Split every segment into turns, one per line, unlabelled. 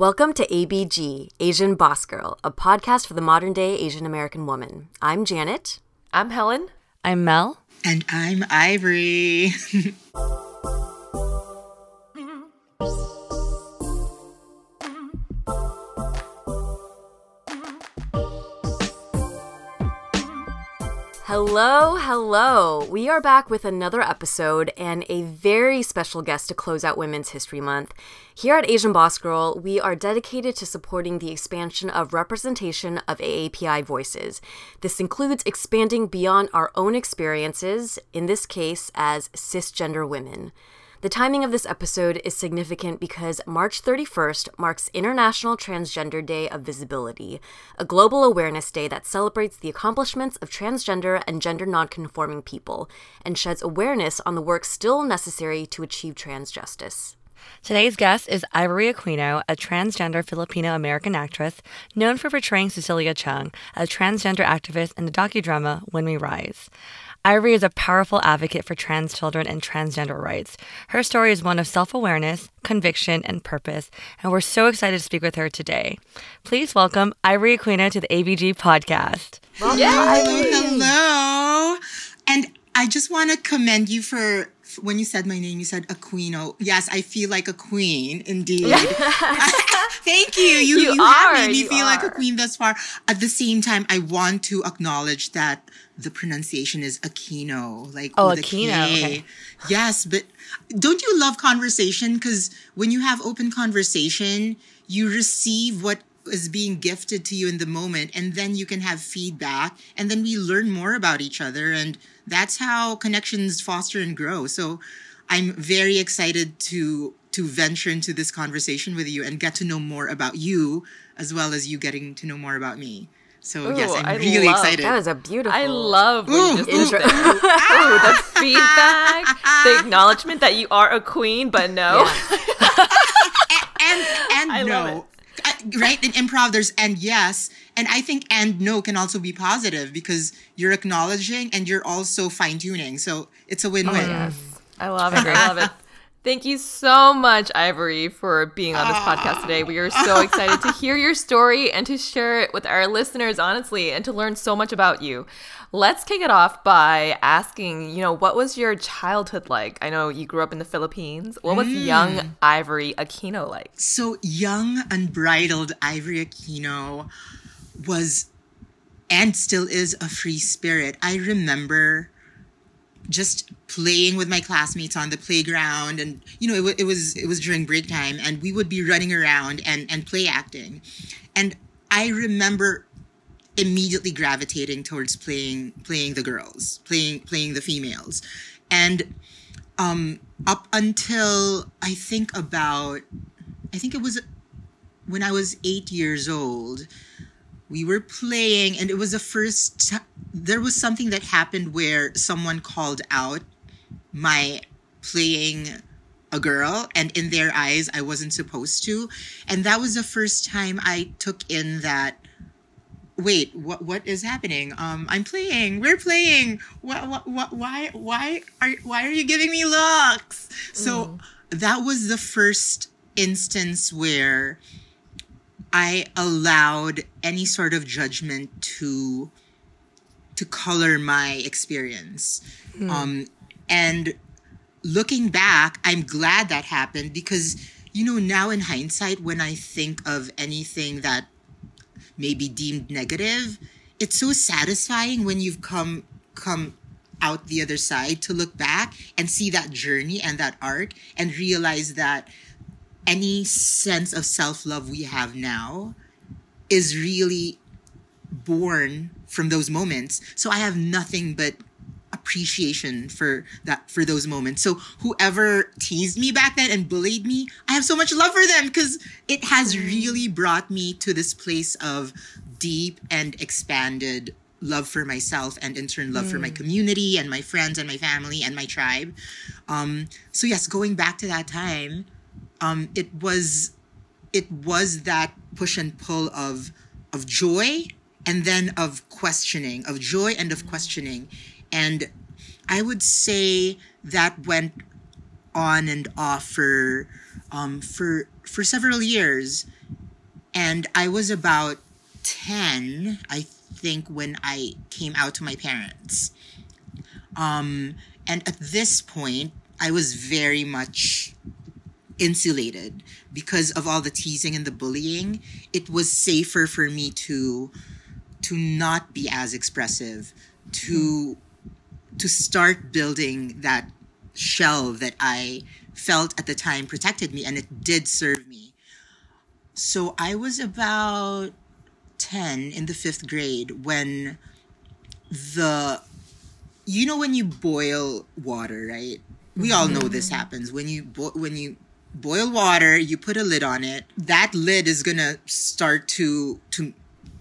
Welcome to ABG, Asian Boss Girl, a podcast for the modern day Asian American woman. I'm Janet.
I'm Helen.
I'm Mel.
And I'm Ivory.
Hello, hello. We are back with another episode and a very special guest to close out Women's History Month. Here at Asian Boss Girl, we are dedicated to supporting the expansion of representation of AAPI voices. This includes expanding beyond our own experiences, in this case, as cisgender women. The timing of this episode is significant because March 31st marks International Transgender Day of Visibility, a global awareness day that celebrates the accomplishments of transgender and gender nonconforming people and sheds awareness on the work still necessary to achieve trans justice.
Today's guest is Ivory Aquino, a transgender Filipino American actress known for portraying Cecilia Chung, a transgender activist in the docudrama When We Rise. Ivory is a powerful advocate for trans children and transgender rights. Her story is one of self awareness, conviction, and purpose, and we're so excited to speak with her today. Please welcome Ivory Aquino to the ABG podcast.
Hello, hello. And I just want to commend you for when you said my name, you said Aquino. Yes, I feel like a queen, indeed. Thank you. You,
You
you, have
are,
made me
you
feel like a queen thus far. At the same time, I want to acknowledge that the pronunciation is Aquino, like
Oh,
with a
Aquino,
K.
okay.
Yes, but don't you love conversation? Because when you have open conversation, you receive what is being gifted to you in the moment, and then you can have feedback, and then we learn more about each other, and that's how connections foster and grow. So, I'm very excited to to venture into this conversation with you and get to know more about you, as well as you getting to know more about me. So, yes, I'm
I
really
love-
excited.
That is a beautiful.
I love when
Ooh,
you just
ooh,
intro- Ooh, the feedback, the acknowledgement that you are a queen, but no.
and and
I
no
love it.
Uh, right in improv there's and yes and i think and no can also be positive because you're acknowledging and you're also fine-tuning so it's a win-win
I love it. I love it. Thank you so much, Ivory, for being on this podcast today. We are so excited to hear your story and to share it with our listeners, honestly, and to learn so much about you. Let's kick it off by asking, you know, what was your childhood like? I know you grew up in the Philippines. What was hmm. young Ivory Aquino like?
so young unbridled ivory aquino was and still is a free spirit i remember just playing with my classmates on the playground. And you know it, wa- it was it was during break time and we would be running around and and play acting. And i remember immediately gravitating towards playing playing the girls playing playing the females. And um up until i think about i think it was when i was 8 years old we were playing and it was the first t- there was something that happened where someone called out my playing a girl and in their eyes i wasn't supposed to and that was the first time i took in that wait, what what is happening? Um, I'm playing. We're playing. What, what, what, why why are why are you giving me looks? So that was the first instance where I allowed any sort of judgment to to color my experience. Um, and looking back, I'm glad that happened because you know now in hindsight, when I think of anything that may be deemed negative, it's so satisfying when you've come come out the other side to look back and see that journey and that arc and realize that any sense of self-love we have now is really born from those moments. So I have nothing but appreciation for that for those moments. So whoever teased me back then and bullied me, I have so much love for them because it has really brought me to this place of deep and expanded love for myself and in turn love for my community and my friends and my family and my tribe. Um, so yes, going back to that time, um, it was it was that push and pull of of joy and then of questioning of joy and of questioning. And i would say that went on and off for um, for for several years. And i was about 10 i think when i came out to my parents. Um, and at this point i was very much insulated. Because of all the teasing and the bullying it was safer for me to to not be as expressive to to start building that shell that i felt at the time protected me and it did serve me. So i was about 10 in the 5th grade when the you know when you boil water right? We all know this mm-hmm. happens. When you bo- when you boil water you put a lid on it that lid is gonna start to to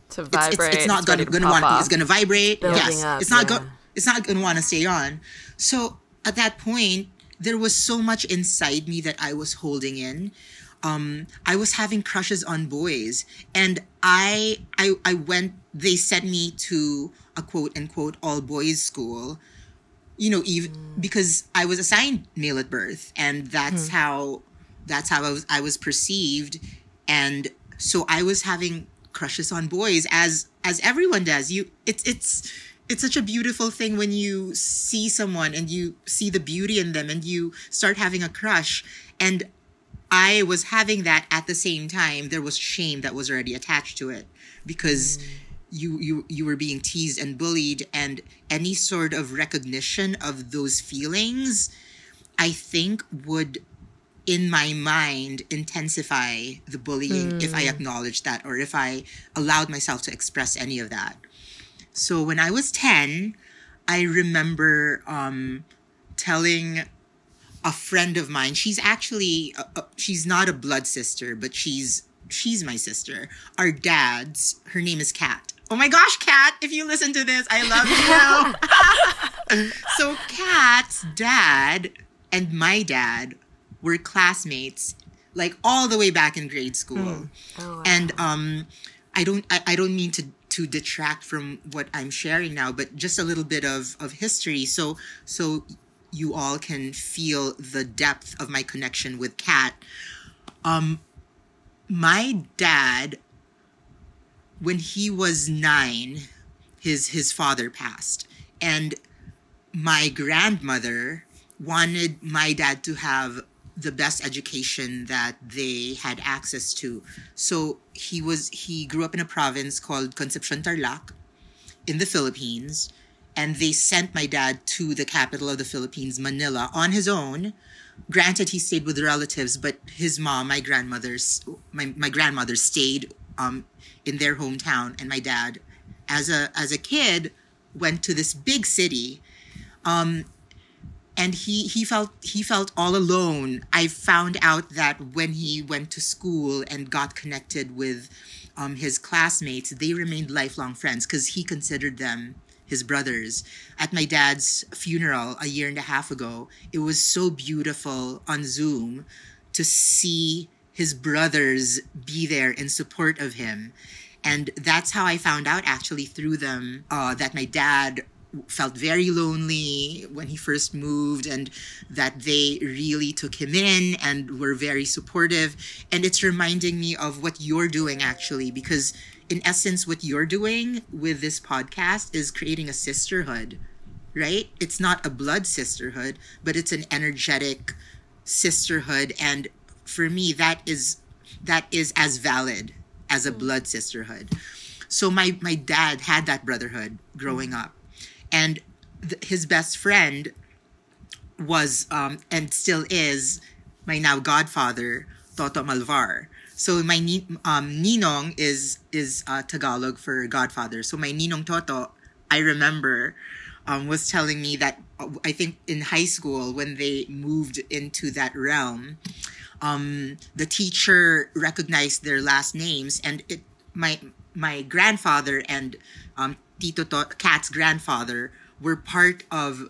To vibrate.
it's, it's not gonna gonna want it's gonna vibrate
Building
yes.
up,
it's not
yeah.
go it's not gonna want to stay on. So at that point there was so much inside me that i was holding in. Um i was having crushes on boys and i i i went they sent me to a quote unquote all boys school you know even because i was assigned male at birth and that's how that's how I was I was perceived. And so I was having crushes on boys as as everyone does. You it's it's it's such a beautiful thing when you see someone and you see the beauty in them and you start having a crush. And I was having that at the same time. There was shame that was already attached to it because mm. you you you were being teased and bullied. And any sort of recognition of those feelings I think would in my mind intensify the bullying if I acknowledged that or if I allowed myself to express any of that. So when I was 10, I remember um, telling a friend of mine, she's actually uh, uh, she's not a blood sister, but she's she's my sister. Our dads, her name is Kat. Oh my gosh, Kat, if you listen to this, I love you. so Kat's dad and my dad were classmates like all the way back in grade school.
Oh, wow.
And um I don't I, I don't mean to to detract from what I'm sharing now, but just a little bit of of history so so you all can feel the depth of my connection with Kat. Um my dad when he was 9 his his father passed and my grandmother wanted my dad to have the best education that they had access to. So he was he grew up in a province called Concepcion Tarlac in the Philippines and they sent my dad to the capital of the Philippines, Manila, on his own. Granted, he stayed with relatives, but his mom, my grandmother's, my, my grandmother stayed um, in their hometown, and my dad, as a as a kid, went to this big city um, and he he felt he felt all alone. I found out that when he went to school and got connected with um, his classmates, they remained lifelong friends because he considered them his brothers. At my dad's funeral a year and a half ago, it was so beautiful on Zoom to see his brothers be there in support of him. And that's how I found out actually through them uh, that my dad felt very lonely when he first moved and that they really took him in and were very supportive. And it's reminding me of what you're doing actually because in essence what you're doing with this podcast is creating a sisterhood right? It's not a blood sisterhood but it's an energetic sisterhood. And for me that is that is as valid as a mm. blood sisterhood. So my my dad had that brotherhood growing up and th- his best friend was um, and still is my now godfather Toto Malvar. So my ni- um, ninong is is uh, Tagalog for godfather. So my ninong Toto, I remember, um, was telling me that uh, I think in high school when they moved into that realm, um, the teacher recognized their last names, and it my my grandfather and um, Tito to- Kat's grandfather were part of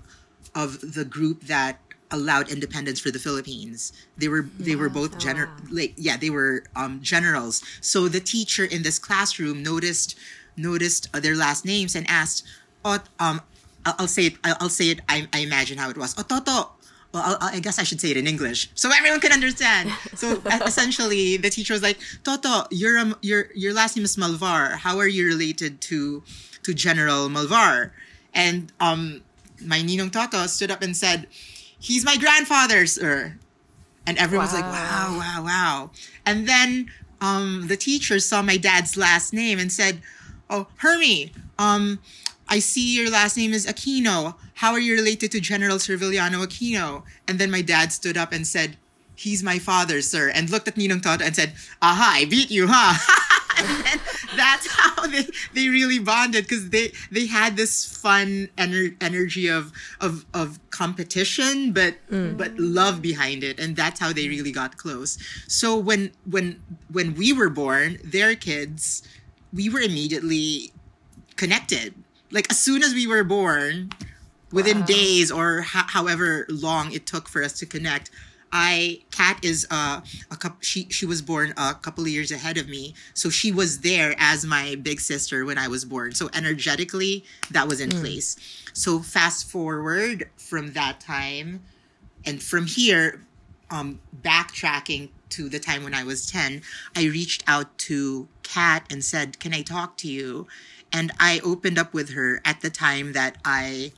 of the group that allowed independence for the Philippines. They were they were both gener like yeah they were um, generals. So the teacher in this classroom noticed noticed uh, their last names and asked, "Oh, um, I'll, I'll say it. I'll, I'll say it. I, I imagine how it was. Oh, Toto." Well, I'll, I guess I should say it in English so everyone can understand. So essentially, the teacher was like, "Toto, your um, your your last name is Malvar. How are you related to to General Malvar?" And um, my Ninong Toto stood up and said, He's my grandfather, sir. And everyone's like, wow, wow, wow. And then um, the teacher saw my dad's last name and said, Oh, Hermie, um, I see your last name is Aquino. How are you related to General Servillano Aquino? And then my dad stood up and said, He's my father, sir. And looked at Ninong Toto and said, Aha, I beat you, huh? and that's how they, they really bonded because they, they had this fun ener- energy of, of, of competition, but, mm. but love behind it. And that's how they really got close. So when, when, when we were born, their kids, we were immediately connected. Like as soon as we were born, within days or ho- however long it took for us to connect, I Kat is uh, a couple. She she was born a couple of years ahead of me, so she was there as my big sister when I was born. So energetically, that was in place. So fast forward from that time, and from here, um, backtracking to the time when I was ten, I reached out to Kat and said, "Can I talk to you?" And I opened up with her at the time that I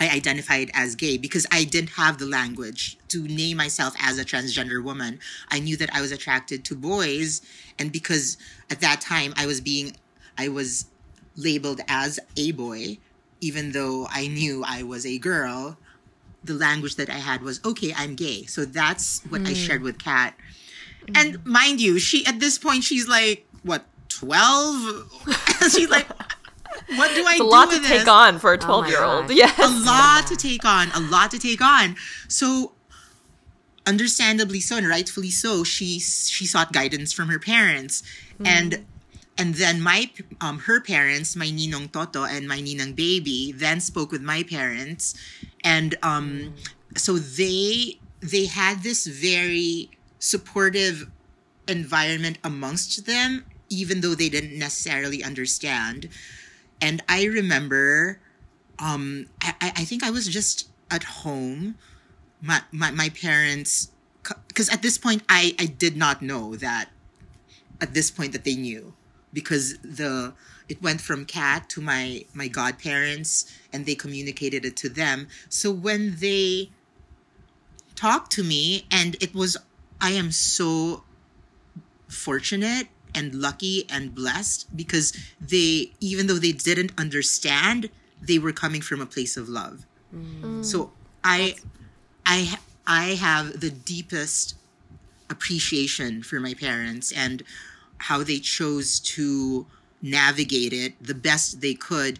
I identified as gay because I didn't have the language to name myself as a transgender woman. I knew that I was attracted to boys, and because at that time I was being, I was labeled as a boy, even though I knew I was a girl. The language that I had was okay, I'm gay. So that's what I mm. shared with Kat. Mm. And mind you, she at this point she's like what twelve? she's like, what do I
It's a
do A
lot to
with
take
this?
on for a
my
12 year old.
gosh.
Yes.
a lot to take on, a lot to take on. So, understandably so, and rightfully so, she she sought guidance from her parents, and and then my um her parents, my ninong Toto and my ninang baby, then spoke with my parents, and um so they they had this very supportive environment amongst them, even though they didn't necessarily understand. And I remember um I, I think I was just at home. My my, my parents because at this point I, I did not know that at this point that they knew because the it went from Kat to my my godparents and they communicated it to them. So when they talked to me and it was I am so fortunate and lucky and blessed because they even though they didn't understand they were coming from a place of love. Mm. So i i i have the deepest appreciation for my parents and how they chose to navigate it the best they could.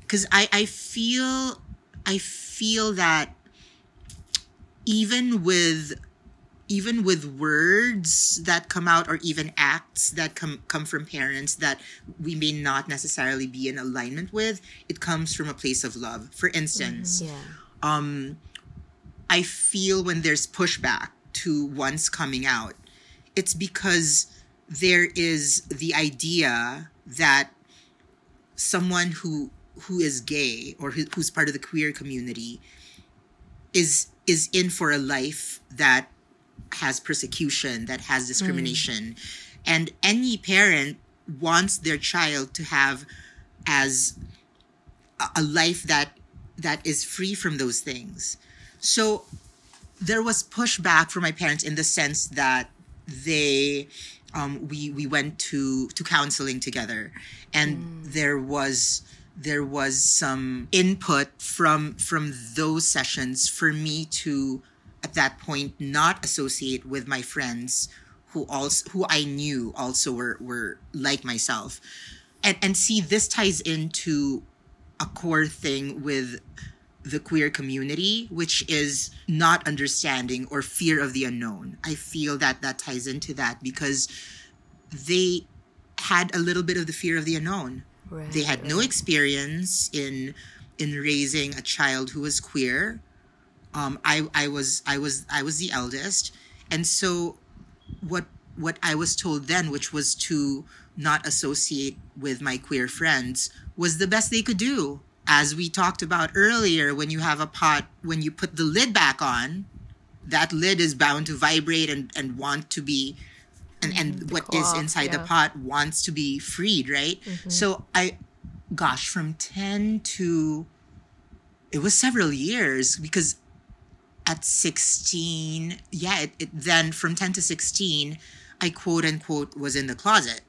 Because i i feel i feel that even with even with words that come out or even acts that come come from parents that we may not necessarily be in alignment with it comes from a place of love for instance
Yeah.
um i feel when there's pushback to one's coming out it's because there is the idea that someone who who is gay or who, who's part of the queer community is is in for a life that has persecution that has discrimination mm. and any parent wants their child to have as a, a life that that is free from those things so there was pushback from my parents in the sense that they um, we we went to to counseling together, and mm. there was there was some input from from those sessions for me to at that point not associate with my friends who also who I knew also were were like myself, and and see this ties into a core thing with the queer community, which is not understanding or fear of the unknown. I feel that that ties into that because they had a little bit of the fear of the unknown. Right, they had no experience in in raising a child who was queer. Um, I I was I was I was the eldest, and so what what I was told then, which was to not associate with my queer friends, was the best they could do as we talked about earlier, when you have a pot, when you put the lid back on, that lid is bound to vibrate and, and want to be and, and mm-hmm. what is inside yeah. the pot wants to be freed, right? Mm-hmm. So I gosh, from 10 to it was several years because at 16, yeah, it, it then from 10 to 16, I quote unquote was in the closet.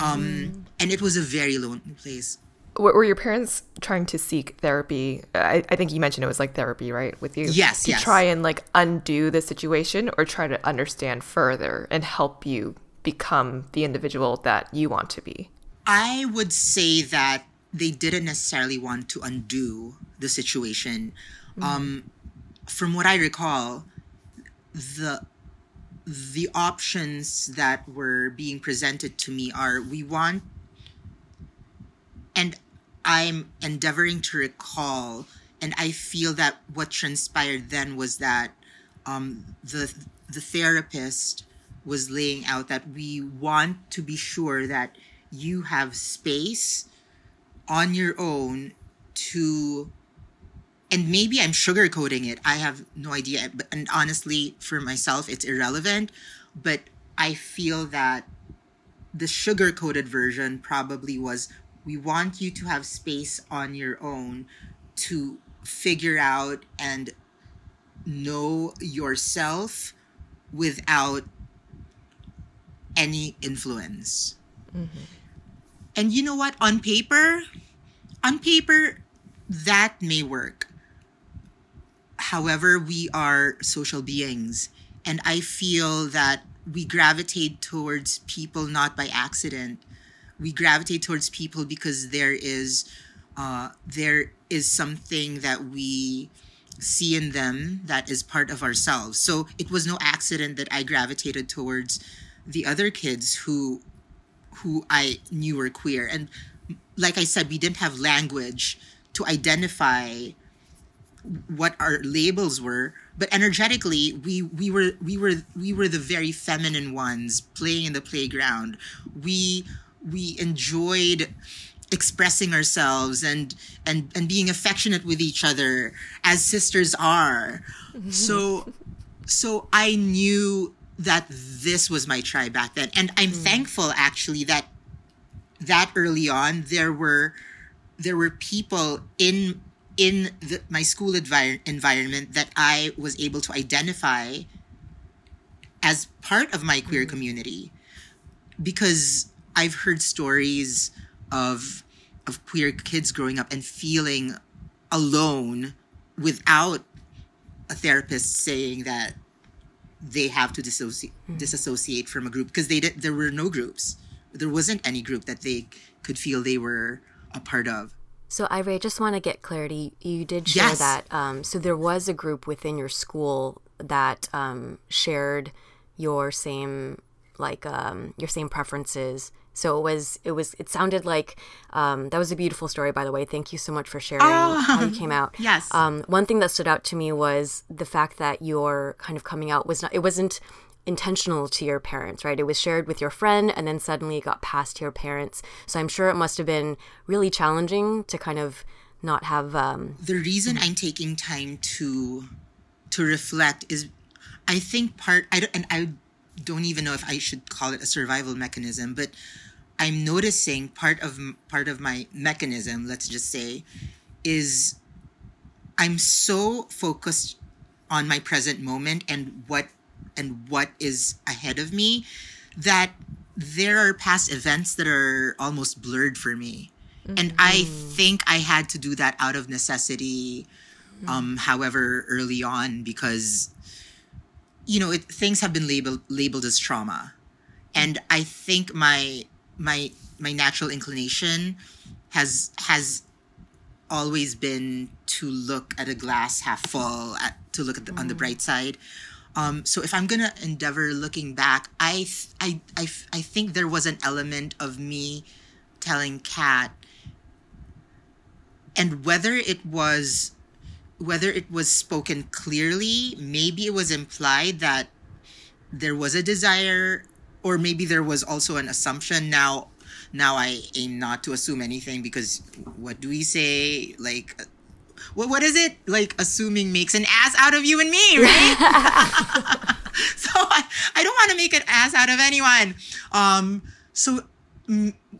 Um, and it was a very lonely place
were your parents trying to seek therapy? I, I, think you mentioned it was like therapy, right, with you?
Yes.
To
yes.
try and like undo the situation or try to understand further and help you become the individual that you want to be?
I would say that they didn't necessarily want to undo the situation. Mm-hmm. Um, from what I recall, the the options that were being presented to me are we want and I'm endeavoring to recall, and I feel that what transpired then was that um, the the therapist was laying out that we want to be sure that you have space on your own to and maybe I'm sugarcoating it. I have no idea. And honestly, for myself, it's irrelevant. But I feel that the sugar-coated version probably was we want you to have space on your own to figure out and know yourself without any influence. Mm-hmm. And you know what? On paper, on paper, that may work. However, we are social beings, and I feel that we gravitate towards people not by accident we gravitate towards people because there is uh, there is something that we see in them that is part of ourselves. So it was no accident that I gravitated towards the other kids who who I knew were queer. And like I said, we didn't have language to identify what our labels were but energetically we we were we were we were the very feminine ones playing in the playground. We we enjoyed expressing ourselves and and and being affectionate with each other as sisters are. So so i knew that this was my tribe back then. And i'm mm. thankful actually that that early on there were there were people in in the, my school envir- environment that i was able to identify as part of my queer mm. community because I've heard stories of of queer kids growing up and feeling alone without a therapist saying that they have to dissociate mm-hmm. disassociate from a group because they did, there were no groups. There wasn't any group that they could feel they were a part of.
So, Ivory, I just want to get clarity. You did share yes. that. Um, so, there was a group within your school that um, shared your same, like, um, your same preferences so it was, it was, it sounded like um, that was a beautiful story, by the way. Thank you so much for sharing oh, how you came out.
Yes.
Um, one thing that stood out to me was the fact that your kind of coming out was not, it wasn't intentional to your parents, right? It was shared with your friend and then suddenly it got passed to your parents. So I'm sure it must have been really challenging to kind of not have um
the reason I'm taking time to to reflect is I think part I don't and I don't even know if I should call it a survival mechanism, but I'm noticing part of part of my mechanism, let's just say, is I'm so focused on my present moment and what and what is ahead of me that there are past events that are almost blurred for me. Mm-hmm. And I think I had to do that out of necessity, um, however early on, because you know it, things have been labeled labeled as trauma, and I think my my my natural inclination has has always been to look at a glass half full, at, to look at the, mm. on the bright side. Um, so if I'm gonna endeavor looking back, I, I, I, I think there was an element of me telling Kat, and whether it was, whether it was spoken clearly, maybe it was implied that there was a desire, or maybe there was also an assumption. Now, now I aim not to assume anything because what do we say? Like, what what is it? Like assuming makes an ass out of you and me, right? so I, I don't want to make an ass out of anyone. Um, so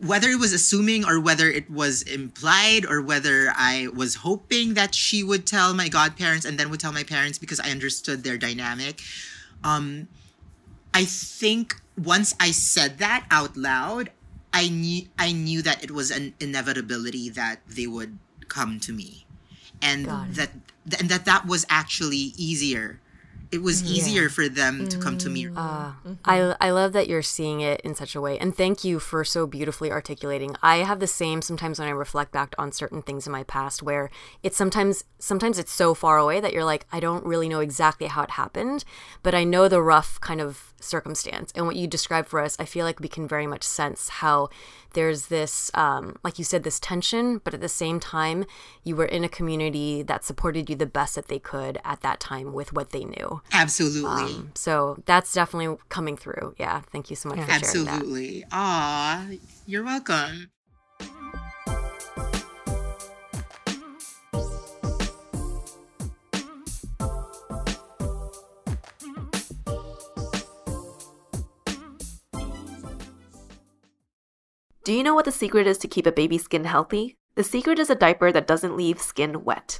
whether it was assuming or whether it was implied or whether I was hoping that she would tell my godparents and then would tell my parents because I understood their dynamic. Um, I think once I said that out loud, I knew I knew that it was an inevitability that they would come to me, and that and that that was actually easier it was mm-hmm. easier yeah. for them to come to me. Uh,
mm-hmm. I, I love that you're seeing it in such a way. And thank you for so beautifully articulating. I have the same sometimes when I reflect back on certain things in my past where it's sometimes sometimes it's so far away that you're like, I don't really know exactly how it happened, but I know the rough kind of circumstance. And what you described for us, I feel like we can very much sense how there's this, um, like you said, this tension, but at the same time, you were in a community that supported you the best that they could at that time with what they knew.
Absolutely. Um,
so that's definitely coming through. Yeah. Thank you so much yeah. for
sharing that. Absolutely. Aw, you're welcome.
Do you know what the secret is to keep a baby's skin healthy? The secret is a diaper that doesn't leave skin wet.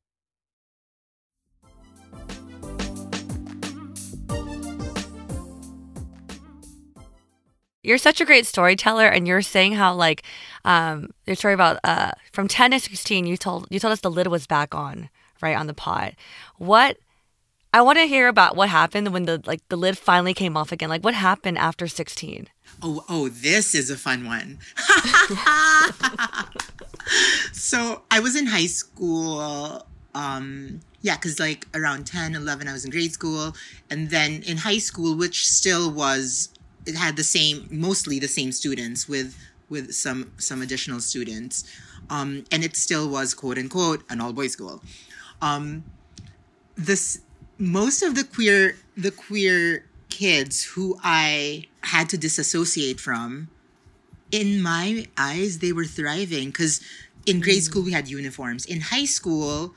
You're such a great storyteller and you're saying how like um your story about uh from 10 to 16 you told you told us the lid was back on right on the pot what I want to hear about what happened when the like the lid finally came off again. Like what happened after 16?
Oh, oh, this is a fun one. so I was in high school. Um, yeah, because like around 10, 11, I was in grade school. And then in high school, which still was, it had the same, mostly the same students with with some some additional students. Um, and it still was quote unquote an all boys school. Um, this most of the queer the queer kids who I had to disassociate from, in my eyes, they were thriving because in grade school we had uniforms. In high school,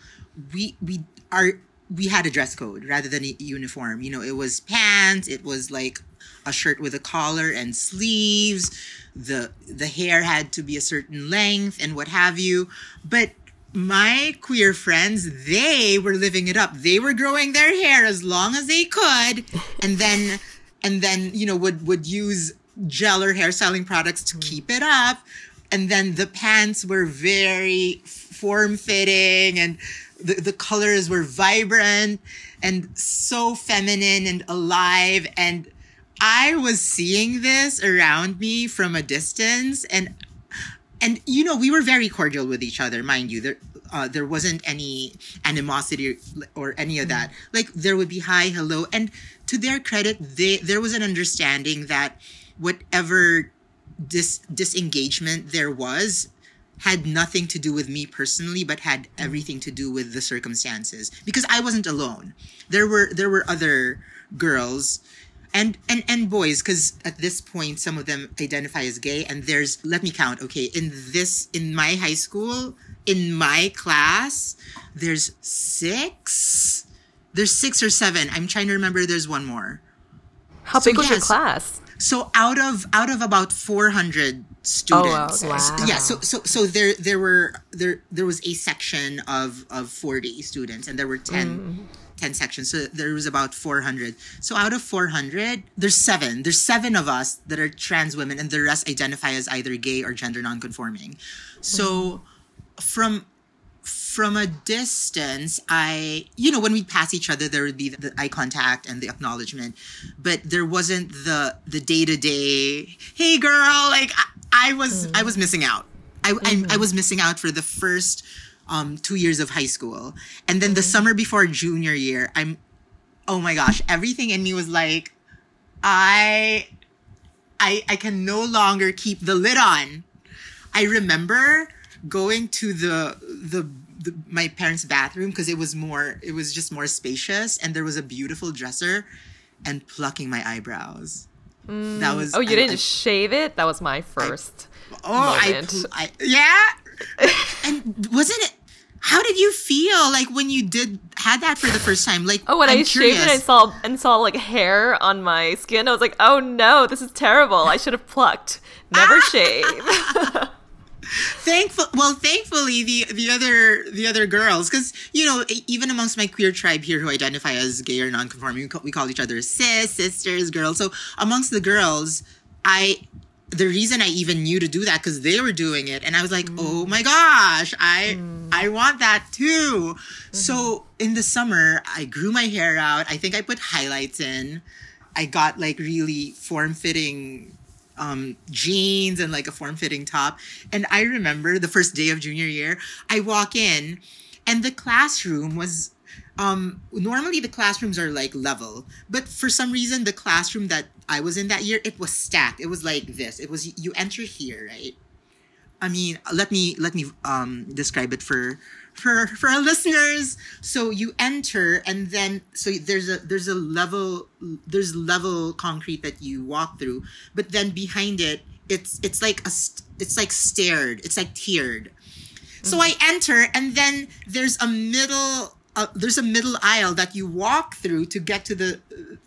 we we are we had a dress code rather than a uniform. You know, it was pants, it was like a shirt with a collar and sleeves. The the hair had to be a certain length and what have you. But my queer friends, they were living it up. They were growing their hair as long as they could, and then and then you know would would use gel or hairstyling products to mm-hmm. keep it up. And then the pants were very form fitting and the, the colors were vibrant and so feminine and alive. And I was seeing this around me from a distance and and you know we were very cordial with each other mind you. There uh, there wasn't any animosity or, or any of that. Like there would be hi hello and to their credit they there was an understanding that whatever dis disengagement there was had nothing to do with me personally but had everything to do with the circumstances because i wasn't alone. There were there were other girls and and and boys because at this point some of them identify as gay and there's let me count okay in this in my high school in my class there's six there's six or seven i'm trying to remember there's one more
How
So
big was your class?
so out of out of about 400 students
okay. Wow.
yeah so so so there there were there there was a section of of 40 students and there were 10 mm. 10 sections so there was about 400 so out of 400 there's seven. There's seven of us that are trans women and the rest identify as either gay or gender nonconforming. So from from a distance i you know when we pass each other there would be the eye contact and the acknowledgement but there wasn't the the day-to-day hey girl like i, I was i was missing out. I, I i mm-hmm. was missing out for the first um two years of high school and then the summer before junior year i'm oh my gosh everything in me was like i i i can no longer keep the lid on I remember going to the the, the my parents' bathroom because it was more it was just more spacious and there was a beautiful dresser and plucking my eyebrows. That was
Oh, you
I-
didn't
I-
shave it? That was my first.
oh I,
moment.
pl- I yeah. And wasn't it how did you feel like when you did had that for the first time? Like
Oh, when
I'm
I shaved it, I saw and saw like hair on my skin. I was like, "Oh no, this is terrible! I should have plucked. Never shave."
thankful well thankfully the the other the other girls because you know even amongst my queer tribe here who identify as gay or non-conforming we call, we call each other sis sisters girls so amongst the girls i the reason i even knew to do that because they were doing it and i was like mm. oh my gosh i mm. i want that too. So mm-hmm. in the summer i grew my hair out. I think i put highlights in. I got like really form-fitting um, jeans and like a form fitting top. And I remember the first day of junior year, I walk in and the classroom was um normally the classrooms are like level but for some reason the classroom that i was in that year it was stacked. It was like this. It was you enter here right? I mean, let me let me um describe it for for for our listeners. So you enter and then so there's a there's a level there's level concrete that you walk through, but then behind it it's it's like a it's like stared, it's like tiered. So I enter and then there's a middle uh, there's a middle aisle that you walk through to get to the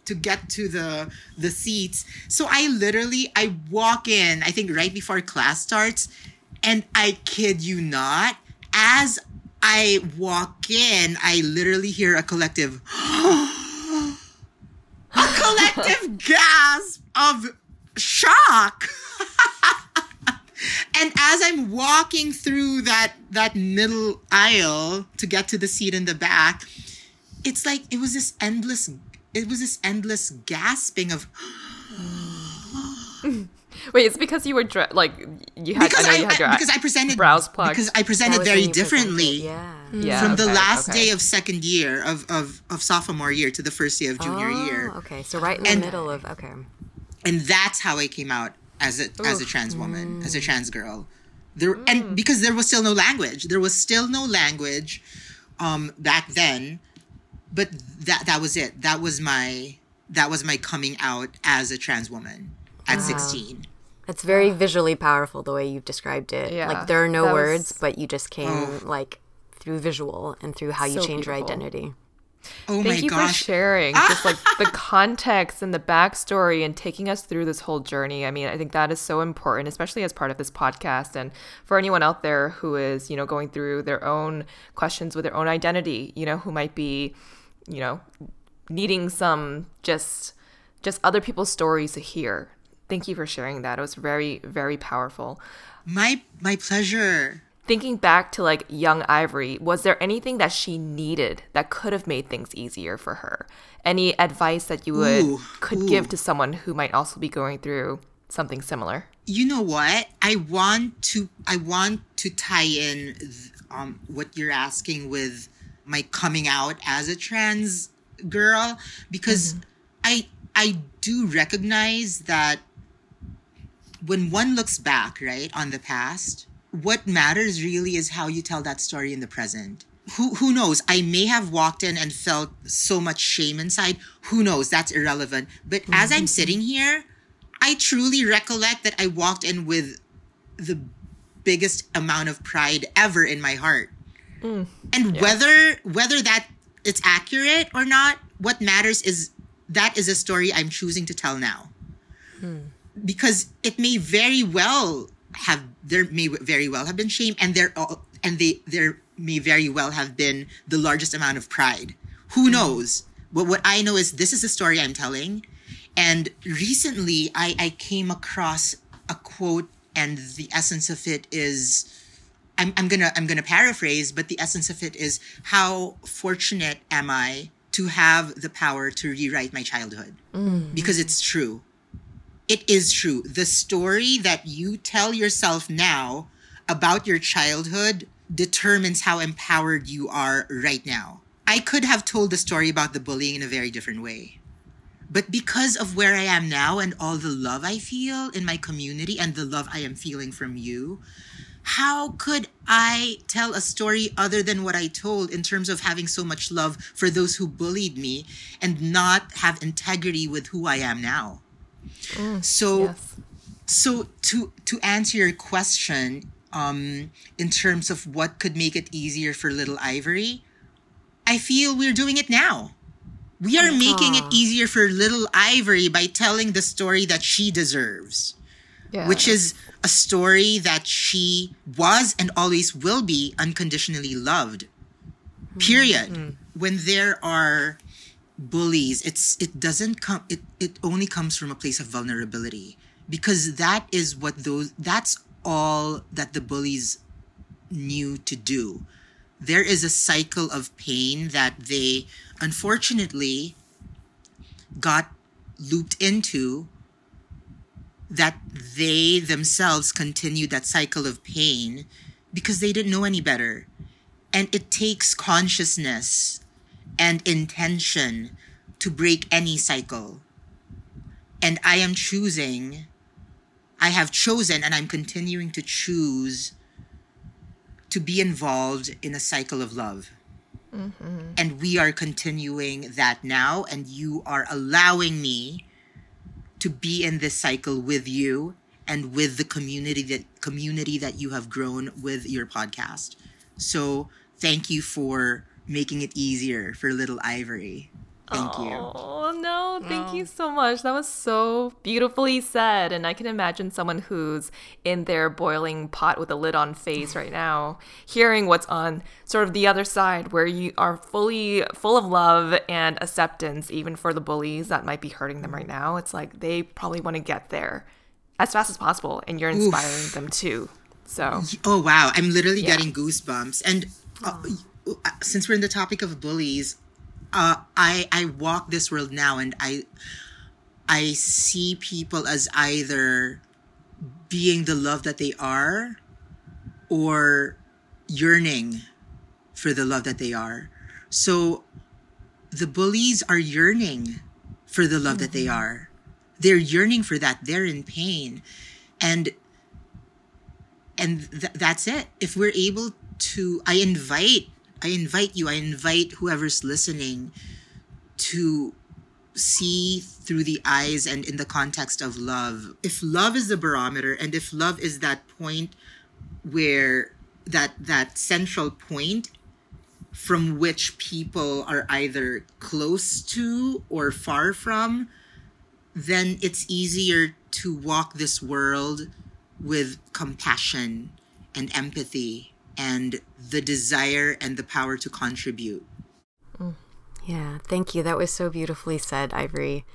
to get to the the seats. So I literally I walk in, I think right before class starts, and I kid you not, as I walk in, I literally hear a collective a collective gasp of shock. and as I'm walking through that that middle aisle to get to the seat in the back, it's like it was this endless it was this endless gasping of
Wait, it's because you were dre- like you had
because
I know
I,
you had your
I- because I presented
brows plucked.
because I presented very
when you presented,
differently
Yeah. Mm-hmm.
yeah,
from the last
okay.
day of second year of, of of sophomore year to the first day of junior oh, year
Oh, okay. So right in the
And-
middle of okay.
and that's how I came out as a as a trans woman, as a trans girl. There
Mm.
and because there was still no language, there was still no language um, back then. But that that was it. That was my that was my coming out as a trans woman at sixteen.
It's very visually powerful the way you've described it.
Yeah,
like there are no
that
words,
was-
but you just came like through visual and through how you
So
change your identity.
Oh
Thank
my
you
gosh!
for sharing ah! just like the context and the backstory and taking us through this whole journey. I mean, I think that is so important, especially as part of this podcast. And for anyone out there who is, you know, going through their own questions with their own identity, you know, who might be, you know, needing some just just other people's stories to hear. Thank you for sharing that. It was very, very powerful.
my my pleasure.
Thinking back to like young Ivory, was there anything that she needed that could have made things easier for her? Any advice that you would
Ooh,
could
ooh.
give to someone who might also be going through something similar?
You know what? I want to I want to tie in um what you're asking with my coming out as a trans girl because I I do recognize that when one looks back, right, on the past, what matters really is how you tell that story in the present. Who who knows? I may have walked in and felt so much shame inside. Who knows? That's irrelevant. But as I'm mm-hmm. sitting here, I truly recollect that I walked in with the biggest amount of pride ever in my heart. Mm. And whether whether that it's accurate or not, what matters is that is a story I'm choosing to tell now. Hmm. Because it may very well have there may very well have been shame and there all and they there may very well have been the largest amount of pride. Who mm-hmm. knows? But what I know is this is the story I'm telling. And recently I, I came across a quote and the essence of it is I'm, I'm gonna I'm gonna paraphrase, but the essence of it is how fortunate am I to have the power to rewrite my childhood mm. because it's true. It is true. The story that you tell yourself now about your childhood determines how empowered you are right now. I could have told the story about the bullying in a very different way. But because of where I am now and all the love I feel in my community and the love I am feeling from you, how could I tell a story other than what I told in terms of having so much love for those who bullied me and not have integrity with who I am now? Mm, so
Yes.
so to to answer your question um in terms of what could make it easier for little ivory i feel we're doing it now we are making it easier for little ivory by telling the story that she deserves
Yeah.
which is a story that she was and always will be unconditionally loved. Hmm, Period. Hmm. When there are bullies, it's it doesn't come it, it only comes from a place of vulnerability because that is what those that's all that the bullies knew to do. There is a cycle of pain that they unfortunately got looped into that they themselves continued that cycle of pain because they didn't know any better. And it takes consciousness and intention to break any cycle. And I am choosing, I have chosen, and I'm continuing to choose to be involved in a cycle of love. Mm-hmm. And we are continuing that now, and you are allowing me to be in this cycle with you and with the community that community that you have grown with your podcast. So thank you for making it easier for little Ivory. Thank you.
Oh no, thank you so much. That was so beautifully said. And I can imagine someone who's in their boiling pot with a lid on face right now, hearing what's on sort of the other side where you are fully full of love and acceptance, even for the bullies that might be hurting them right now. It's like they probably want to get there as fast as possible, and you're inspiring them too. So
Oh wow, I'm literally getting goosebumps. And uh, uh, since we're in the topic of bullies, uh, I I walk this world now, and I I see people as either being the love that they are, or yearning for the love that they are. So the bullies are yearning for the love mm-hmm. that they mm-hmm. are. They're yearning for that. They're in pain. And and th- that's it. If we're able to I invite I invite you, I invite whoever's listening to see through the eyes and in the context of love. If love is the barometer and if love is that point where that that central point from which people are either close to or far from, then it's easier to walk this world with compassion and empathy and the desire and the power to contribute.
Mm. Yeah, thank you. That was so beautifully said, Ivory.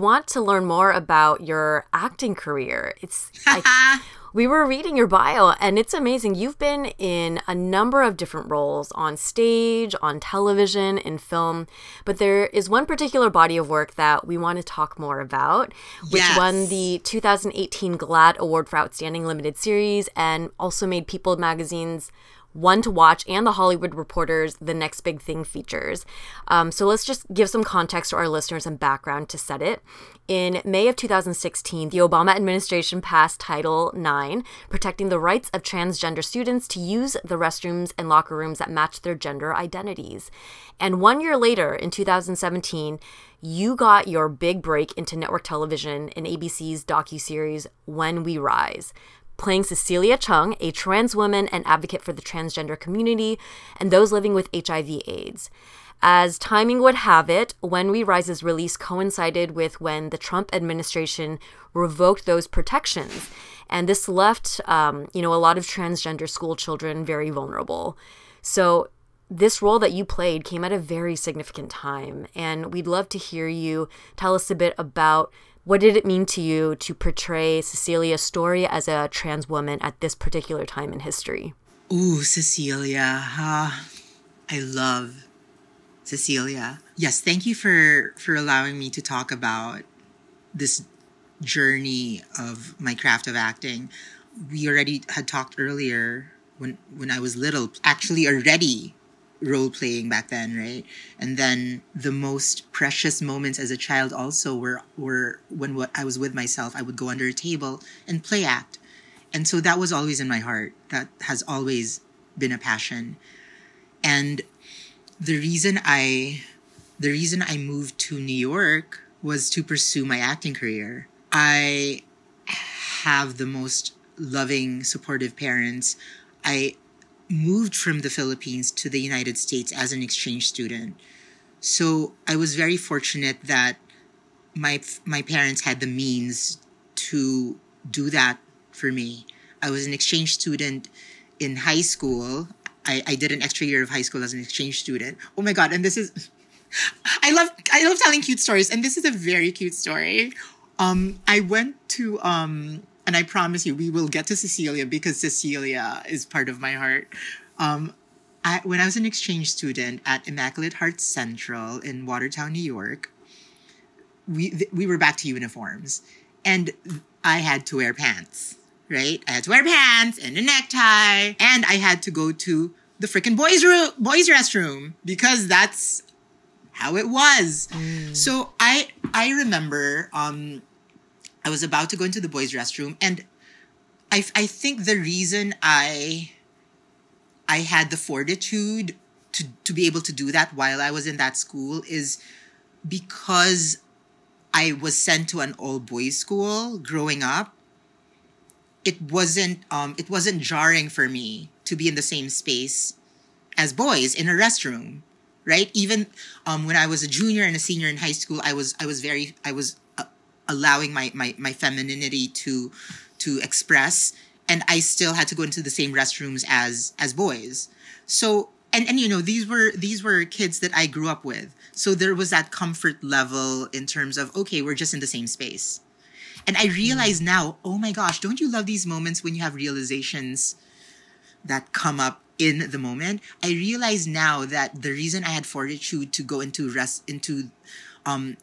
Want to learn more about your acting career. It's like we were reading your bio and it's amazing. You've been in a number of different roles on stage, on television, in film, but there is one particular body of work that we want to talk more about, which yes. won the 2018 GLAAD Award for Outstanding Limited Series and also made People magazine's one to Watch and the Hollywood Reporter's The Next Big Thing features. Um, so let's just give some context to our listeners and background to set it. In May of 2016, the Obama administration passed Title IX, protecting the rights of transgender students to use the restrooms and locker rooms that match their gender identities. And one year later, in 2017, you got your big break into network television in ABC's docu-series When We Rise playing Cecilia Chung, a trans woman and advocate for the transgender community and those living with HIV/AIDS. As timing would have it, When We Rise's release coincided with when the Trump administration revoked those protections, and this left, um, you know, a lot of transgender school children very vulnerable. So this role that you played came at a very significant time, and we'd love to hear you tell us a bit about what did it mean to you to portray Cecilia's story as a trans woman at this particular time in history?
Ooh, Cecilia. I love Cecilia. Yes, thank you for for allowing me to talk about this journey of my craft of acting. We already had talked earlier when when I was little, actually already role playing back then, right? And then the most precious moments as a child also were were when I was with myself, I would go under a table and play act. And so that was always in my heart. That has always been a passion. And the reason I the reason I moved to New York was to pursue my acting career. I have the most loving, supportive parents. I moved from the Philippines to the United States as an exchange student. So I was very fortunate that my my parents had the means to do that for me. I was an exchange student in high school. I, I did an extra year of high school as an exchange student. Oh my god, and this is I love I love telling cute stories, and this is a very cute story. Um, I went to um, and I promise you, we will get to Cecilia because Cecilia is part of my heart. Um, I, when I was an exchange student at Immaculate Heart Central in Watertown, New York, we th- we were back to uniforms, and I had to wear pants. Right, I had to wear pants and a necktie, and I had to go to the freaking boys' room, boys' restroom because that's how it was. Mm. So I I remember um, I was about to go into the boys' restroom, and I I think the reason I I had the fortitude to to be able to do that while I was in that school is because I was sent to an all boys school growing up. It wasn't um it wasn't jarring for me to be in the same space as boys in a restroom right even um, when i was a junior and a senior in high school i was i was very i was allowing my, my, my femininity to, to express. and I still had to go into the same restrooms as as boys. So and and you know these were these were kids that I grew up with. So there was that comfort level in terms of okay, we're just in the same space. And I realize now, oh my gosh, don't you love these moments when you have realizations that come up in the moment? I realize now that the reason I had fortitude to go into rest into um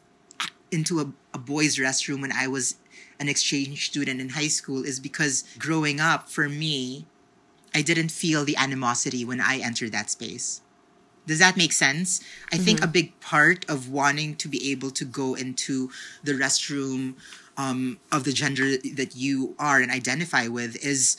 into a, a boys' restroom when I was an exchange student in high school is because growing up for me, I didn't feel the animosity when I entered that space. Does that make sense? I mm-hmm. think a big part of wanting to be able to go into the restroom um, of the gender that you are and identify with is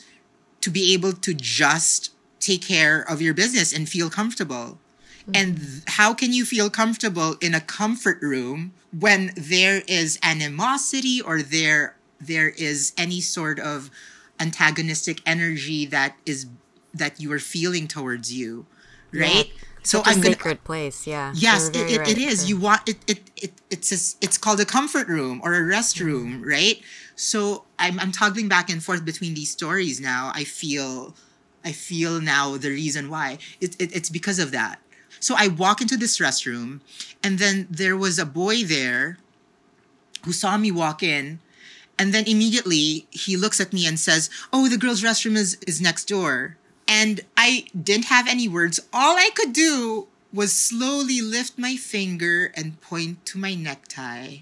to be able to just take care of your business and feel comfortable. Mm-hmm. And th- how can you feel comfortable in a comfort room when there is animosity or there there is any sort of antagonistic energy that is that you are feeling towards you, right? Yeah.
So I'm a sacred gonna, place, yeah.
Yes, it, it, right. it is. You want it. It, it it's a, it's called a comfort room or a restroom, mm-hmm. right? So I'm I'm toggling back and forth between these stories now. I feel I feel now the reason why it, it it's because of that. So I walk into this restroom, and then there was a boy there who saw me walk in, and then immediately he looks at me and says, "Oh, the girls' restroom is is next door." And I didn't have any words. All I could do was slowly lift my finger and point to my necktie.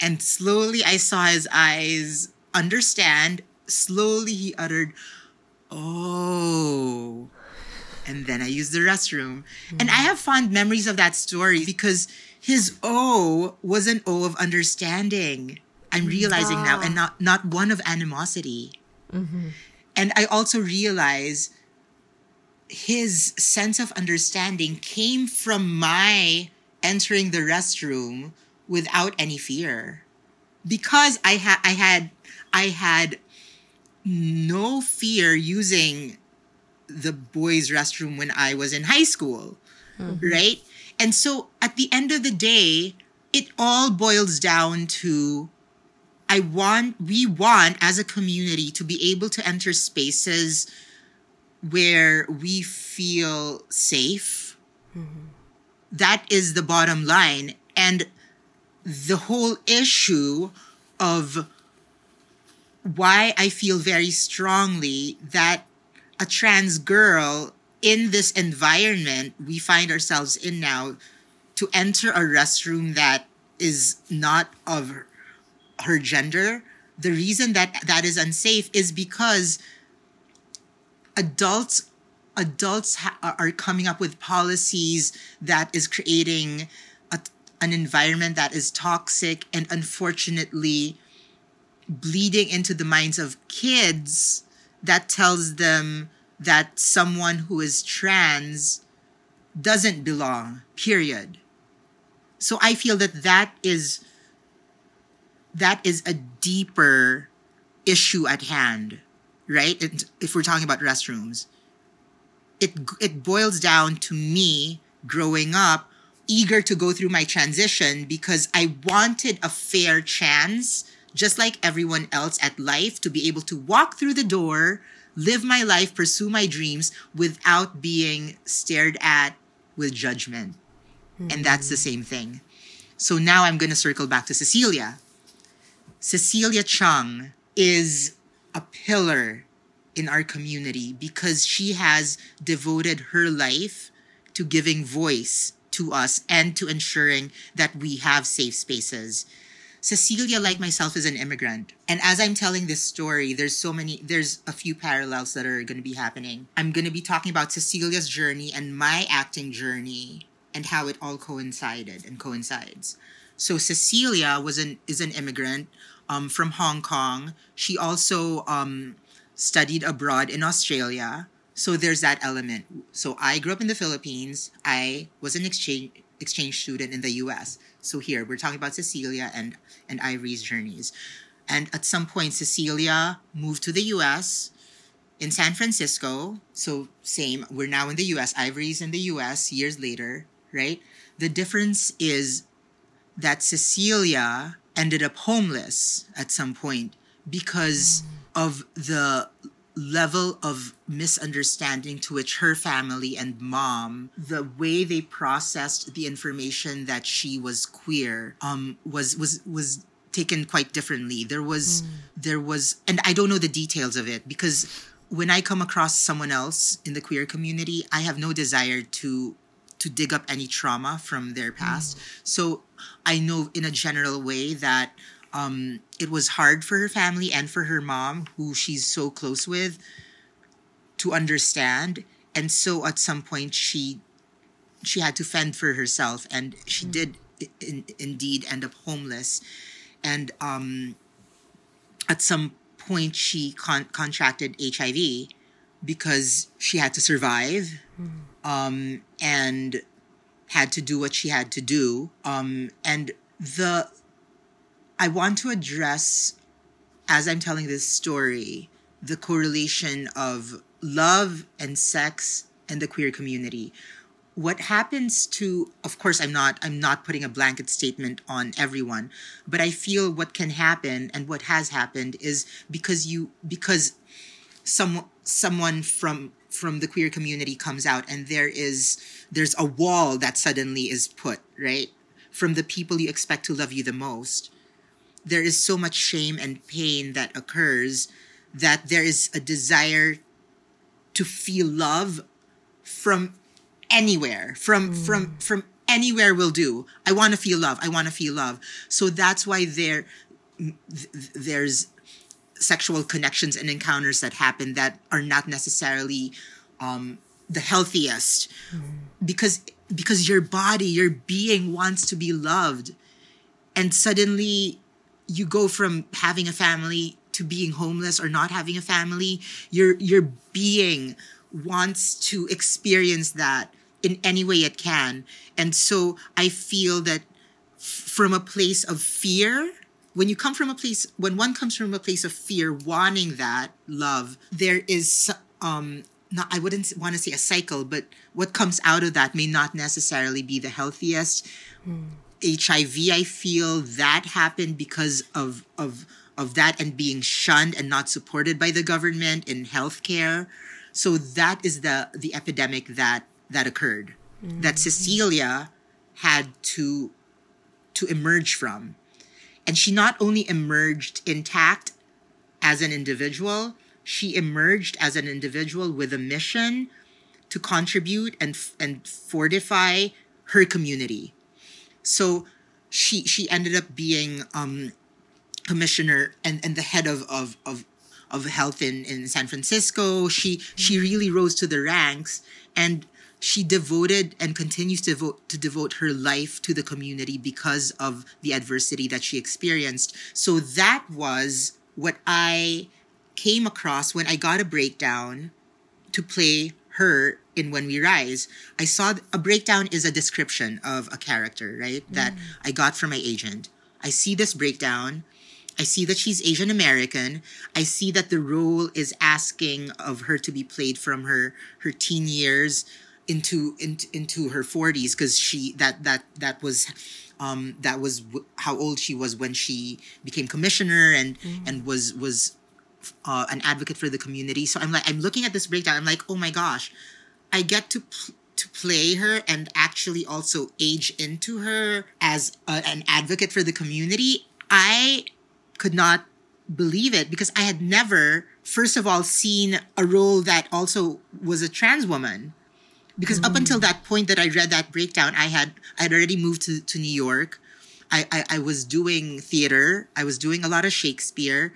And slowly I saw his eyes understand. Slowly he uttered, Oh. And then I used the restroom. Mm-hmm. And I have fond memories of that story because his O was an O of understanding. I'm realizing now, and not, not one of animosity. Mm-hmm. And I also realize his sense of understanding came from my entering the restroom without any fear because i had i had i had no fear using the boys restroom when i was in high school mm-hmm. right and so at the end of the day it all boils down to i want we want as a community to be able to enter spaces where we feel safe. Mm-hmm. That is the bottom line. And the whole issue of why I feel very strongly that a trans girl in this environment we find ourselves in now to enter a restroom that is not of her gender. The reason that that is unsafe is because adults adults ha- are coming up with policies that is creating a, an environment that is toxic and unfortunately bleeding into the minds of kids that tells them that someone who is trans doesn't belong period so i feel that that is that is a deeper issue at hand right? It, if we're talking about restrooms, it it boils down to me growing up eager to go through my transition because I wanted a fair chance just like everyone else at life to be able to walk through the door, live my life, pursue my dreams without being stared at with judgment. Mm-hmm. And that's the same thing. So now I'm going to circle back to Cecilia. Cecilia Chung is a pillar in our community because she has devoted her life to giving voice to us and to ensuring that we have safe spaces. Cecilia, like myself, is an immigrant. And as I'm telling this story, there's so many, there's a few parallels that are going to be happening. I'm going to be talking about Cecilia's journey and my acting journey and how it all coincided and coincides. So Cecilia was an is an immigrant um, from Hong Kong. She also um, studied abroad in Australia. So there's that element. So I grew up in the Philippines. I was an exchange exchange student in the US. So here we're talking about Cecilia and and Ivory's journeys. And at some point Cecilia moved to the US in San Francisco. So same, we're now in the US. Ivory's in the US years later, right? The difference is that Cecilia ended up homeless at some point because of the level of misunderstanding to which her family and mom the way they processed the information that she was queer um was was was taken quite differently there was mm. there was and i don't know the details of it because when i come across someone else in the queer community i have no desire to to dig up any trauma from their past mm. so i know in a general way that um, it was hard for her family and for her mom, who she's so close with, to understand. And so at some point, she she had to fend for herself, and she mm. did in, indeed end up homeless. And um, at some point, she con- contracted HIV because she had to survive mm. um, and had to do what she had to do. Um, and the I want to address, as I'm telling this story, the correlation of love and sex and the queer community. What happens to of course I'm not I'm not putting a blanket statement on everyone, but I feel what can happen and what has happened is because you because some someone from from the queer community comes out and there is there's a wall that suddenly is put, right? From the people you expect to love you the most there is so much shame and pain that occurs that there is a desire to feel love from anywhere from mm. from from anywhere will do. I want to feel love. I want to feel love. So that's why there there's sexual connections and encounters that happen that are not necessarily um, the healthiest. Mm. because because your body your being wants to be loved. And suddenly you go from having a family to being homeless or not having a family your your being wants to experience that in any way it can and so i feel that from a place of fear when you come from a place when one comes from a place of fear wanting that love there is um not i wouldn't want to say a cycle but what comes out of that may not necessarily be the healthiest mm. HIV, I feel that happened because of of of that and being shunned and not supported by the government in healthcare. So that is the the epidemic that that occurred. Mm-hmm. That Cecilia had to to emerge from. And she not only emerged intact as an individual, she emerged as an individual with a mission to contribute and and fortify her community so she she ended up being um, commissioner and, and the head of, of, of, of health in, in San Francisco. She she really rose to the ranks and she devoted and continues to devote to devote her life to the community because of the adversity that she experienced. So that was what I came across when I got a breakdown to play her in When We Rise, I saw a breakdown is a description of a character, right? Mm. That I got from my agent. I see this breakdown. I see that she's Asian American. I see that the role is asking of her to be played from her her teen years into into, into her 40s because she that that that was um that was w- how old she was when she became commissioner and mm. and was was uh, an advocate for the community. So I'm like, I'm looking at this breakdown. I'm like, oh my gosh, I get to pl- to play her and actually also age into her as a, an advocate for the community. I could not believe it because I had never, first of all, seen a role that also was a trans woman. Because mm. up until that point that I read that breakdown, I had I had already moved to, to New York. I, I, I was doing theater. I was doing a lot of Shakespeare.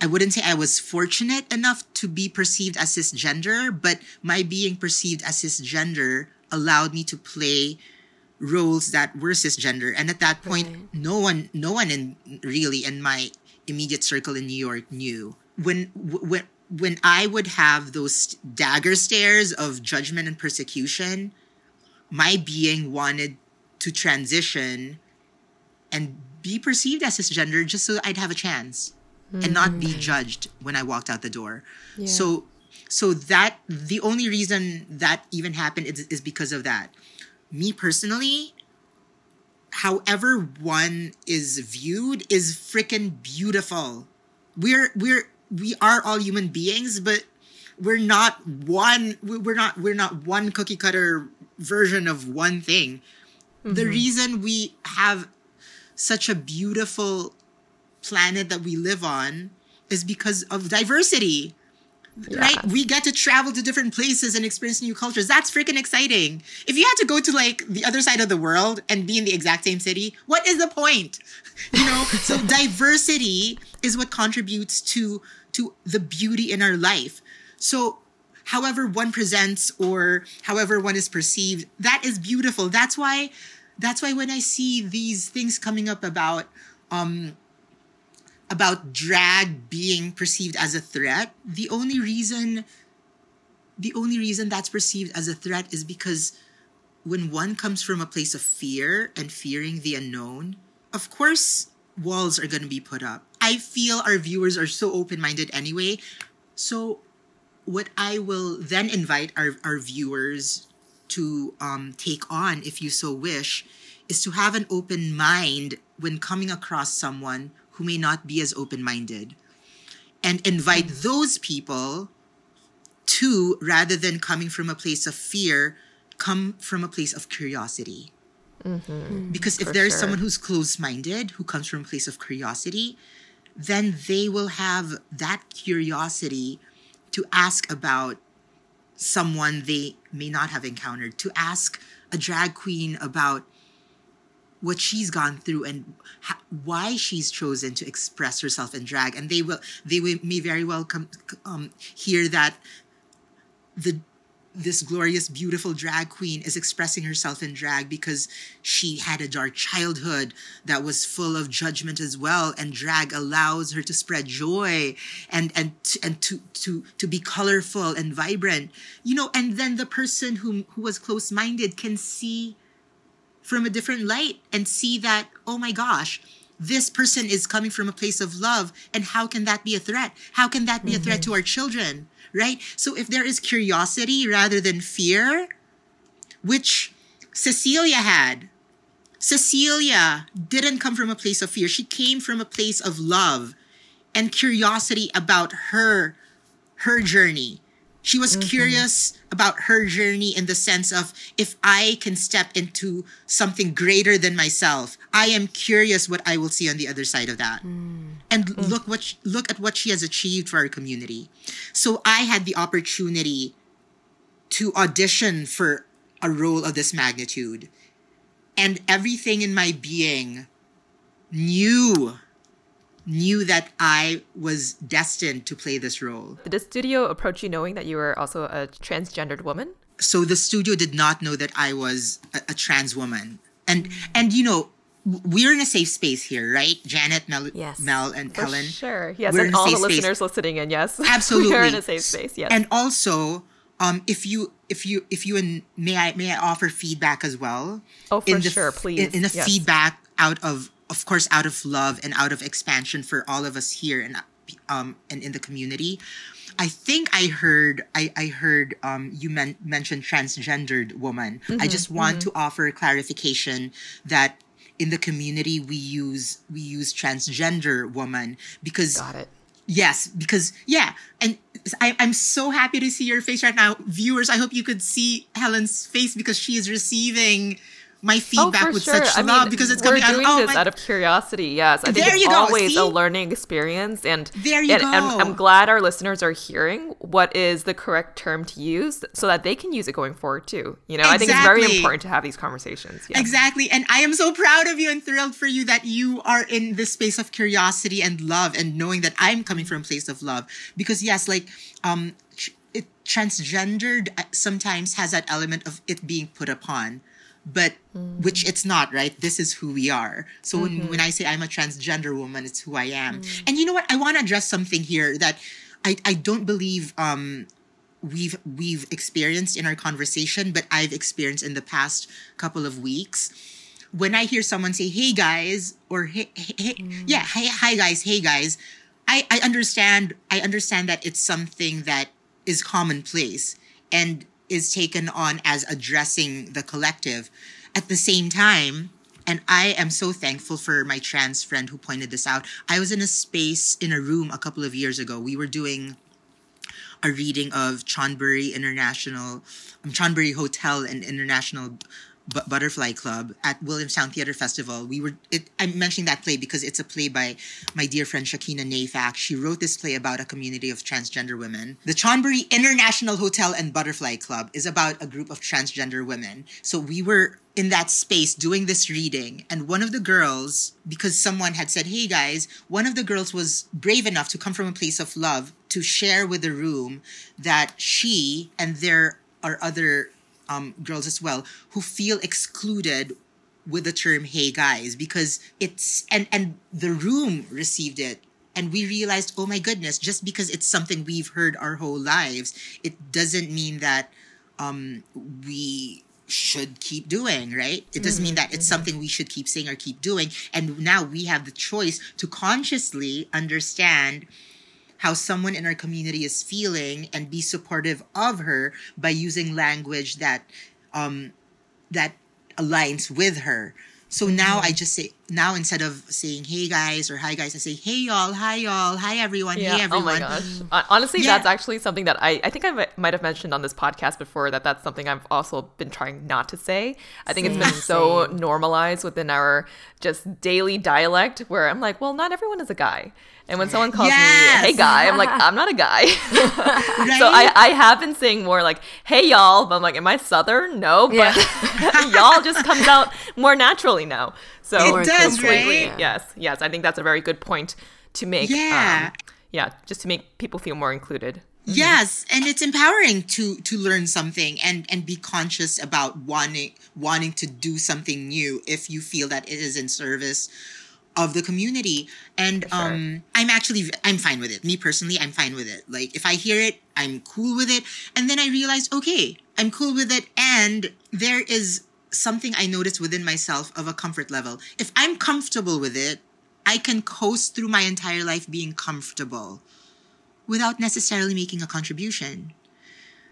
I wouldn't say I was fortunate enough to be perceived as cisgender, but my being perceived as cisgender allowed me to play roles that were cisgender. And at that point, right. no one, no one in really in my immediate circle in New York knew when when when I would have those dagger stares of judgment and persecution. My being wanted to transition and be perceived as cisgender just so I'd have a chance mm. and not be mm. judged when I walked out the door. Yeah. So so that the only reason that even happened is, is because of that. Me personally, however one is viewed is freaking beautiful. We're we're we are all human beings, but we're not one we're not we're not one cookie cutter version of one thing mm-hmm. the reason we have such a beautiful planet that we live on is because of diversity right? We get to travel to different places and experience new cultures. That's freaking exciting. If you had to go to like the other side of the world and be in the exact same city, what is the point? You know, so diversity is what contributes to to the beauty in our life. So however one presents or however one is perceived, that is beautiful. That's why that's why when I see these things coming up about um about drag being perceived as a threat, the only reason the only reason that's perceived as a threat is because when one comes from a place of fear and fearing the unknown, of course walls are going to be put up. I feel our viewers are so open-minded anyway. So what I will then invite our, our viewers to um, take on, if you so wish, is to have an open mind when coming across someone who may not be as open minded and invite those people to, rather than coming from a place of fear, come from a place of curiosity. Mm-hmm. Because if there's sure. someone who's closed minded, who comes from a place of curiosity, then they will have that curiosity to ask about someone they may not have encountered, to ask a drag queen about what she's gone through and ha- why she's chosen to express herself in drag. And they will they will, may very well come um, hear that the this glorious beautiful drag queen is expressing herself in drag because she had a dark childhood that was full of judgment as well. And drag allows her to spread joy and and and to to to be colorful and vibrant. You know and then the person who who was close minded can see from a different light and see that, oh my gosh, this person is coming from a place of love. And how can that be a threat? How can that be mm-hmm. a threat to our children? Right? So if there is curiosity rather than fear, which Cecilia had, Cecilia didn't come from a place of fear. She came from a place of love and curiosity about her, her journey she was mm-hmm. curious about her journey in the sense of if I can step into something greater than myself, I am curious what I will see on the other side of that. Mm. And mm. look what she, look at what she has achieved for our community. So I had the opportunity to audition for a role of this magnitude. And everything in my being knew knew that I was destined to play this role.
Did the studio approach you knowing that you were also a transgendered woman?
So the studio did not know that I was a, a trans woman. And and you know, we're in a safe space here, right? Janet, Mel,
yes,
Mel and
For
Helen.
Sure. Yes, we're and all the space. listeners listening in, yes.
Absolutely.
we're in a safe space, yes.
And also, um, if you if you if you and may I may I offer feedback as well?
Oh, for sure, please.
In, in the yes. feedback out of of course, out of love and out of expansion for all of us here and um and in the community. I think I heard I, I heard um, you men- mentioned transgendered woman. Mm-hmm, I just want mm-hmm. to offer clarification that in the community we use we use transgender woman because
got it.
Yes, because yeah, and I, I'm so happy to see your face right now, viewers. I hope you could see Helen's face because she is receiving my oh, feedback oh, with sure. such I love mean, because it's coming
out
of,
oh,
this
my... out of curiosity. Yes, I think there it's always a learning experience, and
there you
and,
go.
And I'm glad our listeners are hearing what is the correct term to use so that they can use it going forward too. You know, exactly. I think it's very important to have these conversations.
Yes. Exactly, and I am so proud of you and thrilled for you that you are in this space of curiosity and love, and knowing that I'm coming from a place of love. Because yes, like um, it, transgendered uh, sometimes has that element of it being put upon but mm-hmm. which it's not right this is who we are so mm-hmm. when, when i say i'm a transgender woman it's who i am mm-hmm. and you know what i want to address something here that i, I don't believe um, we've we've experienced in our conversation but i've experienced in the past couple of weeks when i hear someone say hey guys or hey, hey mm. yeah hey hi guys hey guys I, I understand i understand that it's something that is commonplace and is taken on as addressing the collective. At the same time, and I am so thankful for my trans friend who pointed this out. I was in a space in a room a couple of years ago. We were doing a reading of Chonburi International, um, Chonburi Hotel and International B- Butterfly Club at Williamstown Theater Festival. We were. It, I'm mentioning that play because it's a play by my dear friend Shakina Nayfack. She wrote this play about a community of transgender women. The Chonburi International Hotel and Butterfly Club is about a group of transgender women. So we were in that space doing this reading, and one of the girls, because someone had said, "Hey guys," one of the girls was brave enough to come from a place of love to share with the room that she and there are other um, girls as well who feel excluded with the term hey guys because it's and and the room received it. And we realized oh my goodness just because it's something we've heard our whole lives it doesn't mean that um we should keep doing right? It doesn't mean that it's something we should keep saying or keep doing. And now we have the choice to consciously understand how someone in our community is feeling and be supportive of her by using language that um that aligns with her so now i just say now instead of saying hey guys or hi guys i say hey y'all hi y'all hi everyone hey everyone.
Oh my gosh. Honestly,
Yeah.
that's actually something that I, I think I might have mentioned on this podcast before that that's something I've also been trying not to say. I think it's been so normalized within our just daily dialect where I'm like, well, not everyone is a guy. And when someone calls me, hey guy, I'm like, I'm not a guy.
right?
So I, I have been saying more like, hey y'all, but I'm like, am I Southern? No, but y'all just comes out more naturally now. So
It does,
completely,
right?
Yes, yes. I think that's a very good point to make.
Yeah.
Um, yeah, just to make people feel more included.
Yes, and it's empowering to to learn something and and be conscious about wanting wanting to do something new if you feel that it is in service of the community. And um I'm actually I'm fine with it. Me personally, I'm fine with it. Like if I hear it, I'm cool with it. And then I realized, okay, I'm cool with it and there is something I noticed within myself of a comfort level. If I'm comfortable with it, I can coast through my entire life being comfortable without necessarily making a contribution.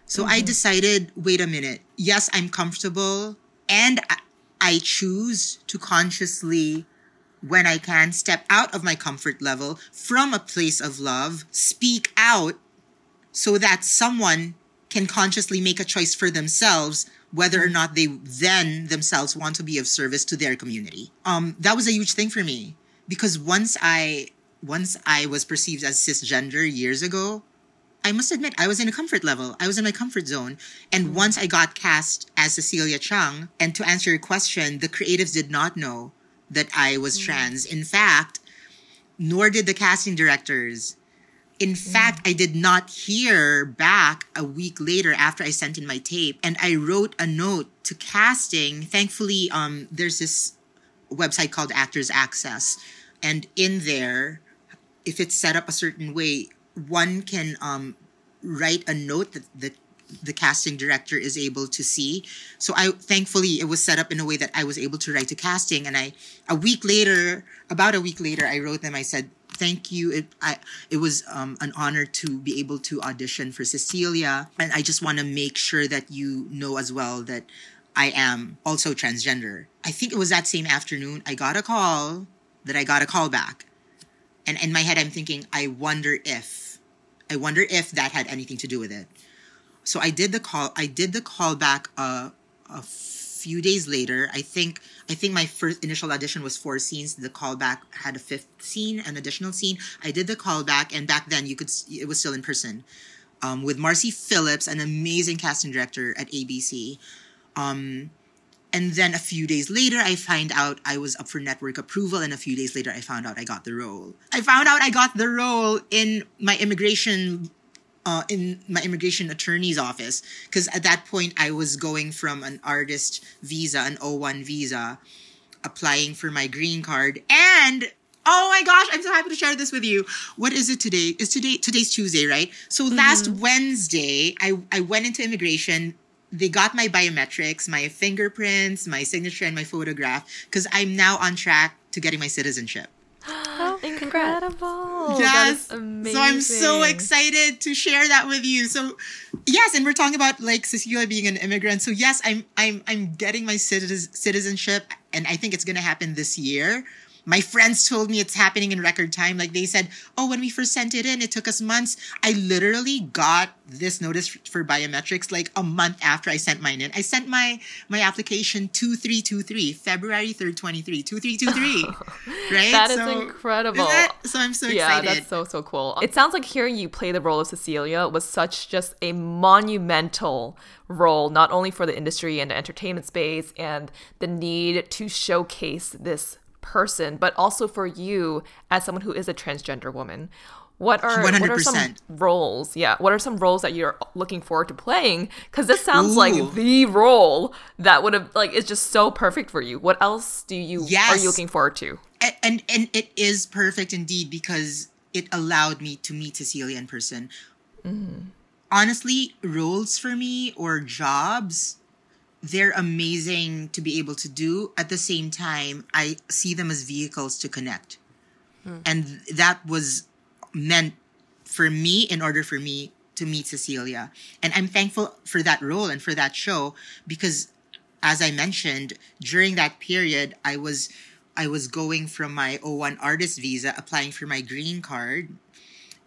So I decided, wait a minute. Yes, I'm comfortable and I, I choose to consciously when I can step out of my comfort level from a place of love, speak out so that someone can consciously make a choice for themselves whether or not they then themselves want to be of service to their community. Um, that was a huge thing for me because once I once I was perceived as cisgender years ago, I must admit I was in a comfort level. I was in my comfort zone. And once I got cast as Cecilia Chung, and to answer your question, the creatives did not know that I was trans. In fact, nor did the casting directors. In fact, I did not hear back a week later after I sent in my tape, and I wrote a note to casting. Thankfully, um, there's this website called Actors Access, and in there, if it's set up a certain way, one can um, write a note that the the casting director is able to see. So I thankfully it was set up in a way that I was able to write to casting, and I a week later, about a week later, I wrote them. I said. Thank you. It I it was um, an honor to be able to audition for Cecilia, and I just want to make sure that you know as well that I am also transgender. I think it was that same afternoon I got a call that I got a call back. And in my head I'm thinking, I wonder if I wonder if that had anything to do with it. So I did the call I did the call back uh, a few days later. I think I think my first initial audition was four scenes. The callback had a fifth scene, an additional scene. I did the callback, and back then you could it was still in person um, with Marci Phillips, an amazing casting director at ABC. Um, and then a few days later, I find out I was up for network approval, and a few days later, I found out I got the role. I found out I got the role in my immigration, uh, in my immigration attorney's office, because at that point I was going from an artist visa, an O1 visa, applying for my green card, and oh my gosh, I'm so happy to share this with you. What is it today? Is today today's Tuesday, right? So last Wednesday, I I went into immigration they got my biometrics, my fingerprints, my signature, and my photograph because I'm now on track to getting my citizenship.
Incredible.
yes.
Amazing.
So I'm so excited to share that with you. So yes, and we're talking about like Cecilia being an immigrant. So yes, I'm I'm I'm getting my citizenship, and I think it's gonna happen this year. My friends told me it's happening in record time. Like they said, oh, when we first sent it in, it took us months. I literally got this notice for biometrics like a month after I sent mine in. I sent my my application 2323, February 3rd, 23, 2323. right?
That is so, incredible.
That, so I'm so
yeah,
excited.
that's so, so cool. It sounds like hearing you play the role of Cecilia was such just a monumental role, not only for the industry and the entertainment space and the need to showcase this person, but also for you as someone who is a transgender woman. What are 100%. what are some roles? Yeah, what are some roles that you're looking forward to playing? Because this sounds Ooh. like the role that would have like is just so perfect for you. What else do you yes. are you looking forward to?
And, and and it is perfect indeed because it allowed me to meet Cecilia in person. Mm. Honestly, roles for me or jobs they're amazing to be able to do. At the same time, I see them as vehicles to connect. Hmm. And that was meant for me in order for me to meet Cecilia. And I'm thankful for that role and for that show because as I mentioned, during that period I was I was going from my O1 artist visa applying for my green card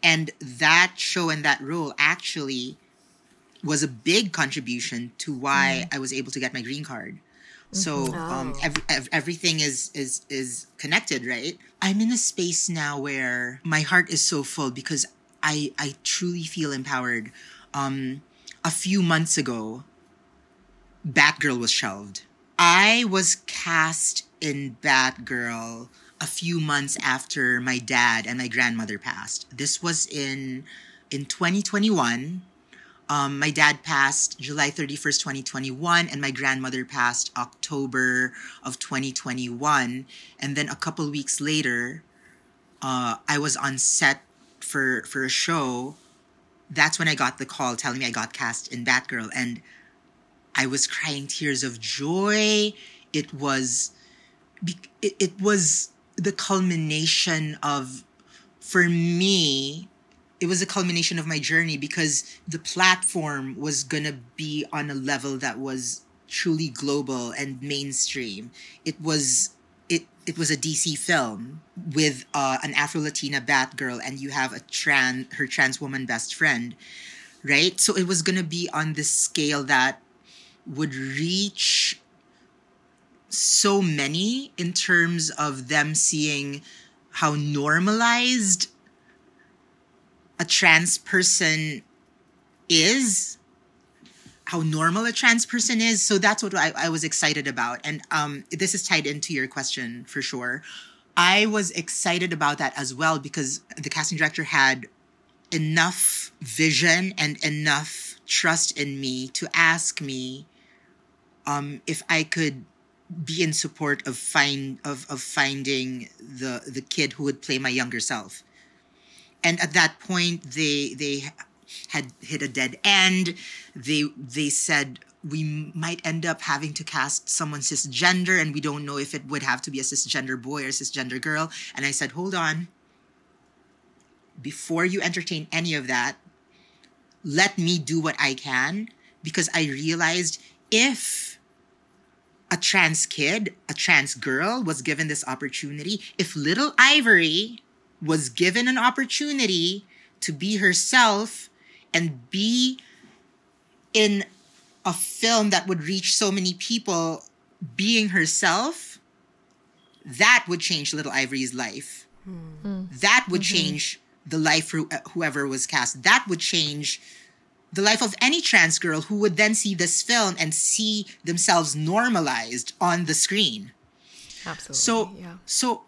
and that show and that role actually was a big contribution to why mm. I was able to get my green card. So mm-hmm. um, oh. ev- ev- everything is is is connected, right? I'm in a space now where my heart is so full because I I truly feel empowered. Um, a few months ago, Batgirl was shelved. I was cast in Batgirl a few months after my dad and my grandmother passed. This was in in 2021 um, my dad passed July 31st, 2021, and my grandmother passed October of 2021. And then a couple weeks later, uh, I was on set for for a show. That's when I got the call telling me I got cast in Batgirl, and I was crying tears of joy. It was, it, it was the culmination of, for me, it was a culmination of my journey because the platform was gonna be on a level that was truly global and mainstream. It was it it was a DC film with uh, an Afro Latina Batgirl, and you have a trans her trans woman best friend, right? So it was gonna be on this scale that would reach so many in terms of them seeing how normalized a trans person is how normal a trans person is. So that's what i, I was excited about. And um, this is tied into your question for sure. I was excited about that as well because the casting director had enough vision and enough trust in me to ask me um, if i could be in support of find of, of finding the the kid who would play my younger self and at that point they they had hit a dead end. They they said we might end up having to cast someone cisgender and we don't know if it would have to be a cisgender boy or a cisgender girl. And i said hold on. Before you entertain any of that let me do what i can because i realized if a trans kid a trans girl was given this opportunity if little ivory was given an opportunity to be herself and be in a film that would reach so many people being herself, that would change Little Ivory's life. Mm. That would mm-hmm. change the life for whoever was cast. That would change the life of any trans girl who would then see this film and see themselves normalized on the screen.
Absolutely.
So,
yeah.
so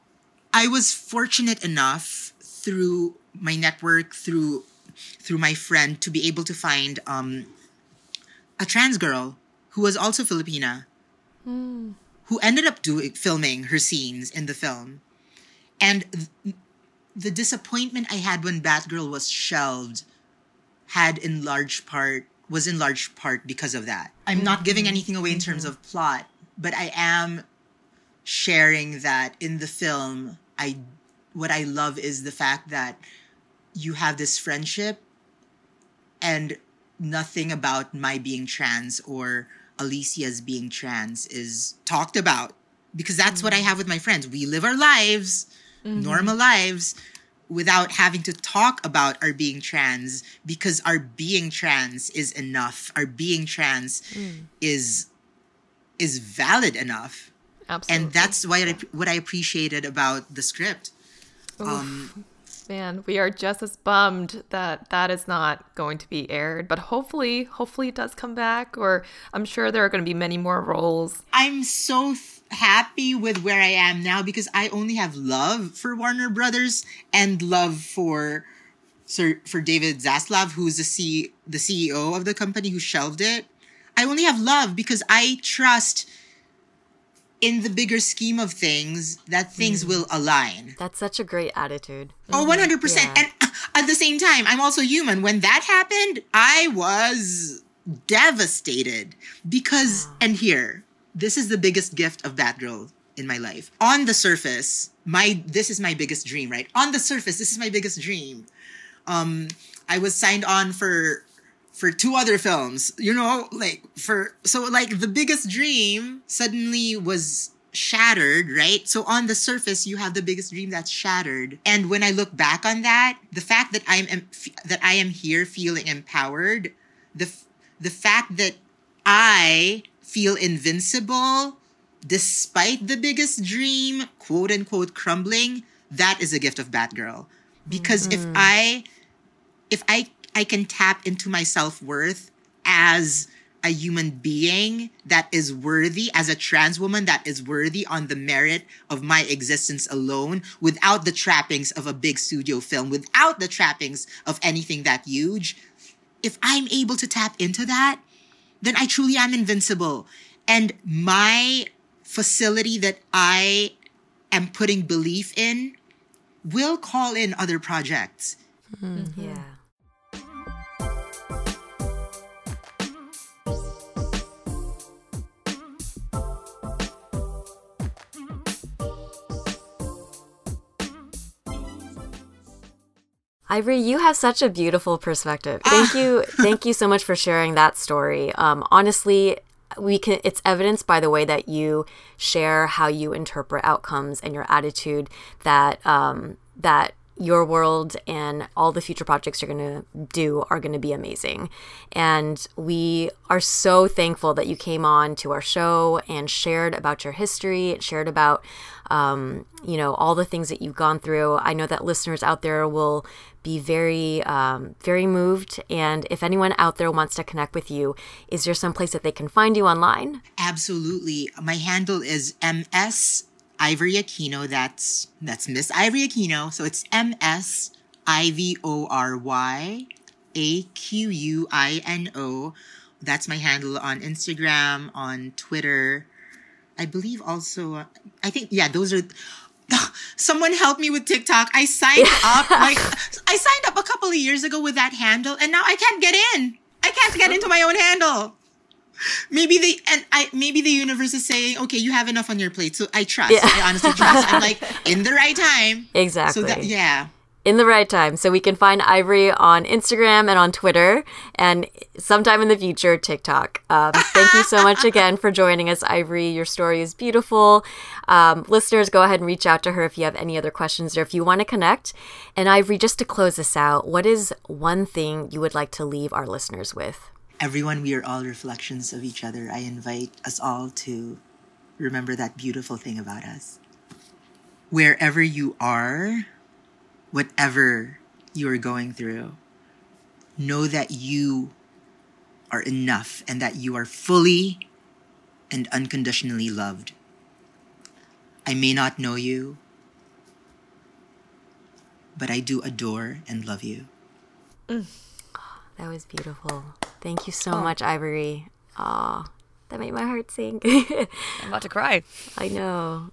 I was fortunate enough through my network, through through my friend, to be able to find um, a trans girl who was also Filipina, mm. who ended up doing filming her scenes in the film, and th- the disappointment I had when Batgirl was shelved had in large part was in large part because of that. I'm not giving anything away in terms mm-hmm. of plot, but I am sharing that in the film I what I love is the fact that you have this friendship and nothing about my being trans or Alysia's being trans is talked about because that's what I mm-hmm. have with my friends. We live our lives, mm-hmm. normal lives, without having to talk about our being trans because our being trans is enough. Our being trans mm. is is valid enough.
Absolutely.
And that's why I, what I appreciated about the script. Um,
Man, we are just as bummed that that is not going to be aired, but hopefully, hopefully it does come back. Or I'm sure there are going to be many more roles.
I'm so th- happy with where I am now because I only have love for Warner Brothers and love for Sir for David Zaslav, who's the C the CEO of the company who shelved it. I only have love because I trust in the bigger scheme of things that things will align.
That's such a great attitude.
Oh, 100%.
Yeah.
And uh, at the same time, I'm also human. When that happened, I was devastated because, and here, this is the biggest gift of Batgirl in my life. On the surface, my this is my biggest dream, right? On the surface, this is my biggest dream. Um, I was signed on for for two other films, you know, like for so like the biggest dream suddenly was shattered, right? So on the surface, you have the biggest dream that's shattered. And when I look back on that, the fact that I'm em- that I am here feeling empowered, the f- the fact that I feel invincible despite the biggest dream, quote unquote, crumbling, that is a gift of Batgirl. Because if mm-hmm. I if I I can tap into my self-worth as a human being that is worthy, as a trans woman that is worthy on the merit of my existence alone, without the trappings of a big studio film, without the trappings of anything that huge. If I'm able to tap into that, then I truly am invincible. And my facility that I am putting belief in will call in other projects. Mm-hmm.
Yeah. Ivory, you have such a beautiful perspective. Thank you, thank you so much for sharing that story. Um, honestly, we can. It's evidenced by the way that you share how you interpret outcomes and your attitude that um, that your world and all the future projects you're going to do are going to be amazing. And we are so thankful that you came on to our show and shared about your history, shared about, um, you know, all the things that you've gone through. I know that listeners out there will be very, um, very moved. And if anyone out there wants to connect with you, is there some place that they can find you online?
Absolutely. My handle is MS Ivory Aquino. That's that's Miss Ivory Aquino. So it's MS I V O R Y A Q U I N O. That's my handle on Instagram, on Twitter. I believe also. I think yeah, those are. Someone help me with TikTok. I signed up like I signed up a couple of years ago with that handle, and now I can't get in. I can't get into my own handle maybe the and I maybe the universe is saying, okay, you have enough on your plate. So I trust.
Yeah.
I honestly trust. I'm like in the right time.
Exactly.
So that yeah.
In the right time. So we can find Ivory on Instagram and on Twitter, and sometime in the future, TikTok. Um, thank you so much again for joining us, Ivory. Your story is beautiful. Um, listeners, go ahead and reach out to her if you have any other questions or if you want to connect. And Ivory, just to close this out, what is one thing you would like to leave our listeners with?
Everyone, we are all reflections of each other. I invite us all to remember that beautiful thing about us. Wherever you are, whatever you are going through, know that you are enough and that you are fully and unconditionally loved. I may not know you, but I do adore and love you. Mm.
That was beautiful. Thank you so oh. much, Ivory. Aw, that made my heart sing.
I'm about to cry.
I know.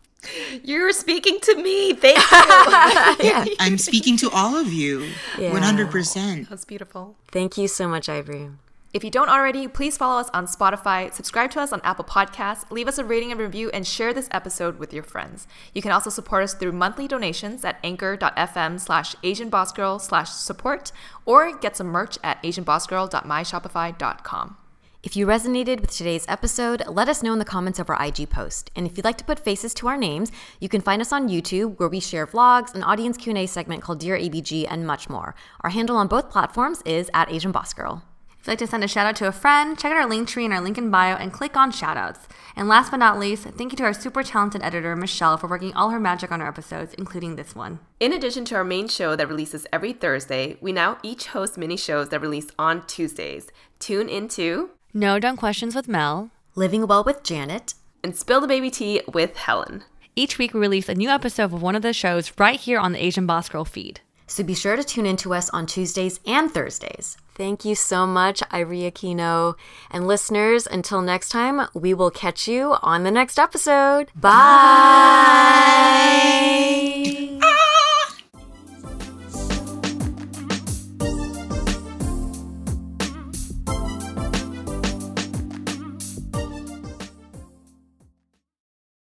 You're speaking to me. Thank you.
I'm speaking to all of you.
Yeah.
100%.
That's beautiful.
Thank you so much, Ivory.
If you don't already, please follow us on Spotify, subscribe to us on Apple Podcasts, leave us a rating and review, and share this episode with your friends. You can also support us through monthly donations at anchor.fm slash asianbossgirl slash support or get some merch at asianbossgirl.myshopify.com.
If you resonated with today's episode, let us know in the comments of our IG post. And if you'd like to put faces to our names, you can find us on YouTube where we share vlogs, an audience Q&A segment called Dear ABG, and much more. Our handle on both platforms is at Asian Boss Girl.
If you'd like to send a shout out to a friend, check out our link tree in our link in bio and click on shoutouts. And last but not least, thank you to our super talented editor, Michelle, for working all her magic on our episodes, including this one.
In addition to our main show that releases every Thursday, we now each host mini shows that release on Tuesdays. Tune into
No Dumb Questions with Mel.
Living Well with Janet.
and Spill the Baby Tea with Helen.
Each week we release a new episode of one of the shows right here on the Asian Boss Girl feed.
So be sure to tune in to us on Tuesdays and Thursdays. Thank you so much, Ivory Aquino. And listeners, until next time, we will catch you on the next episode. Bye.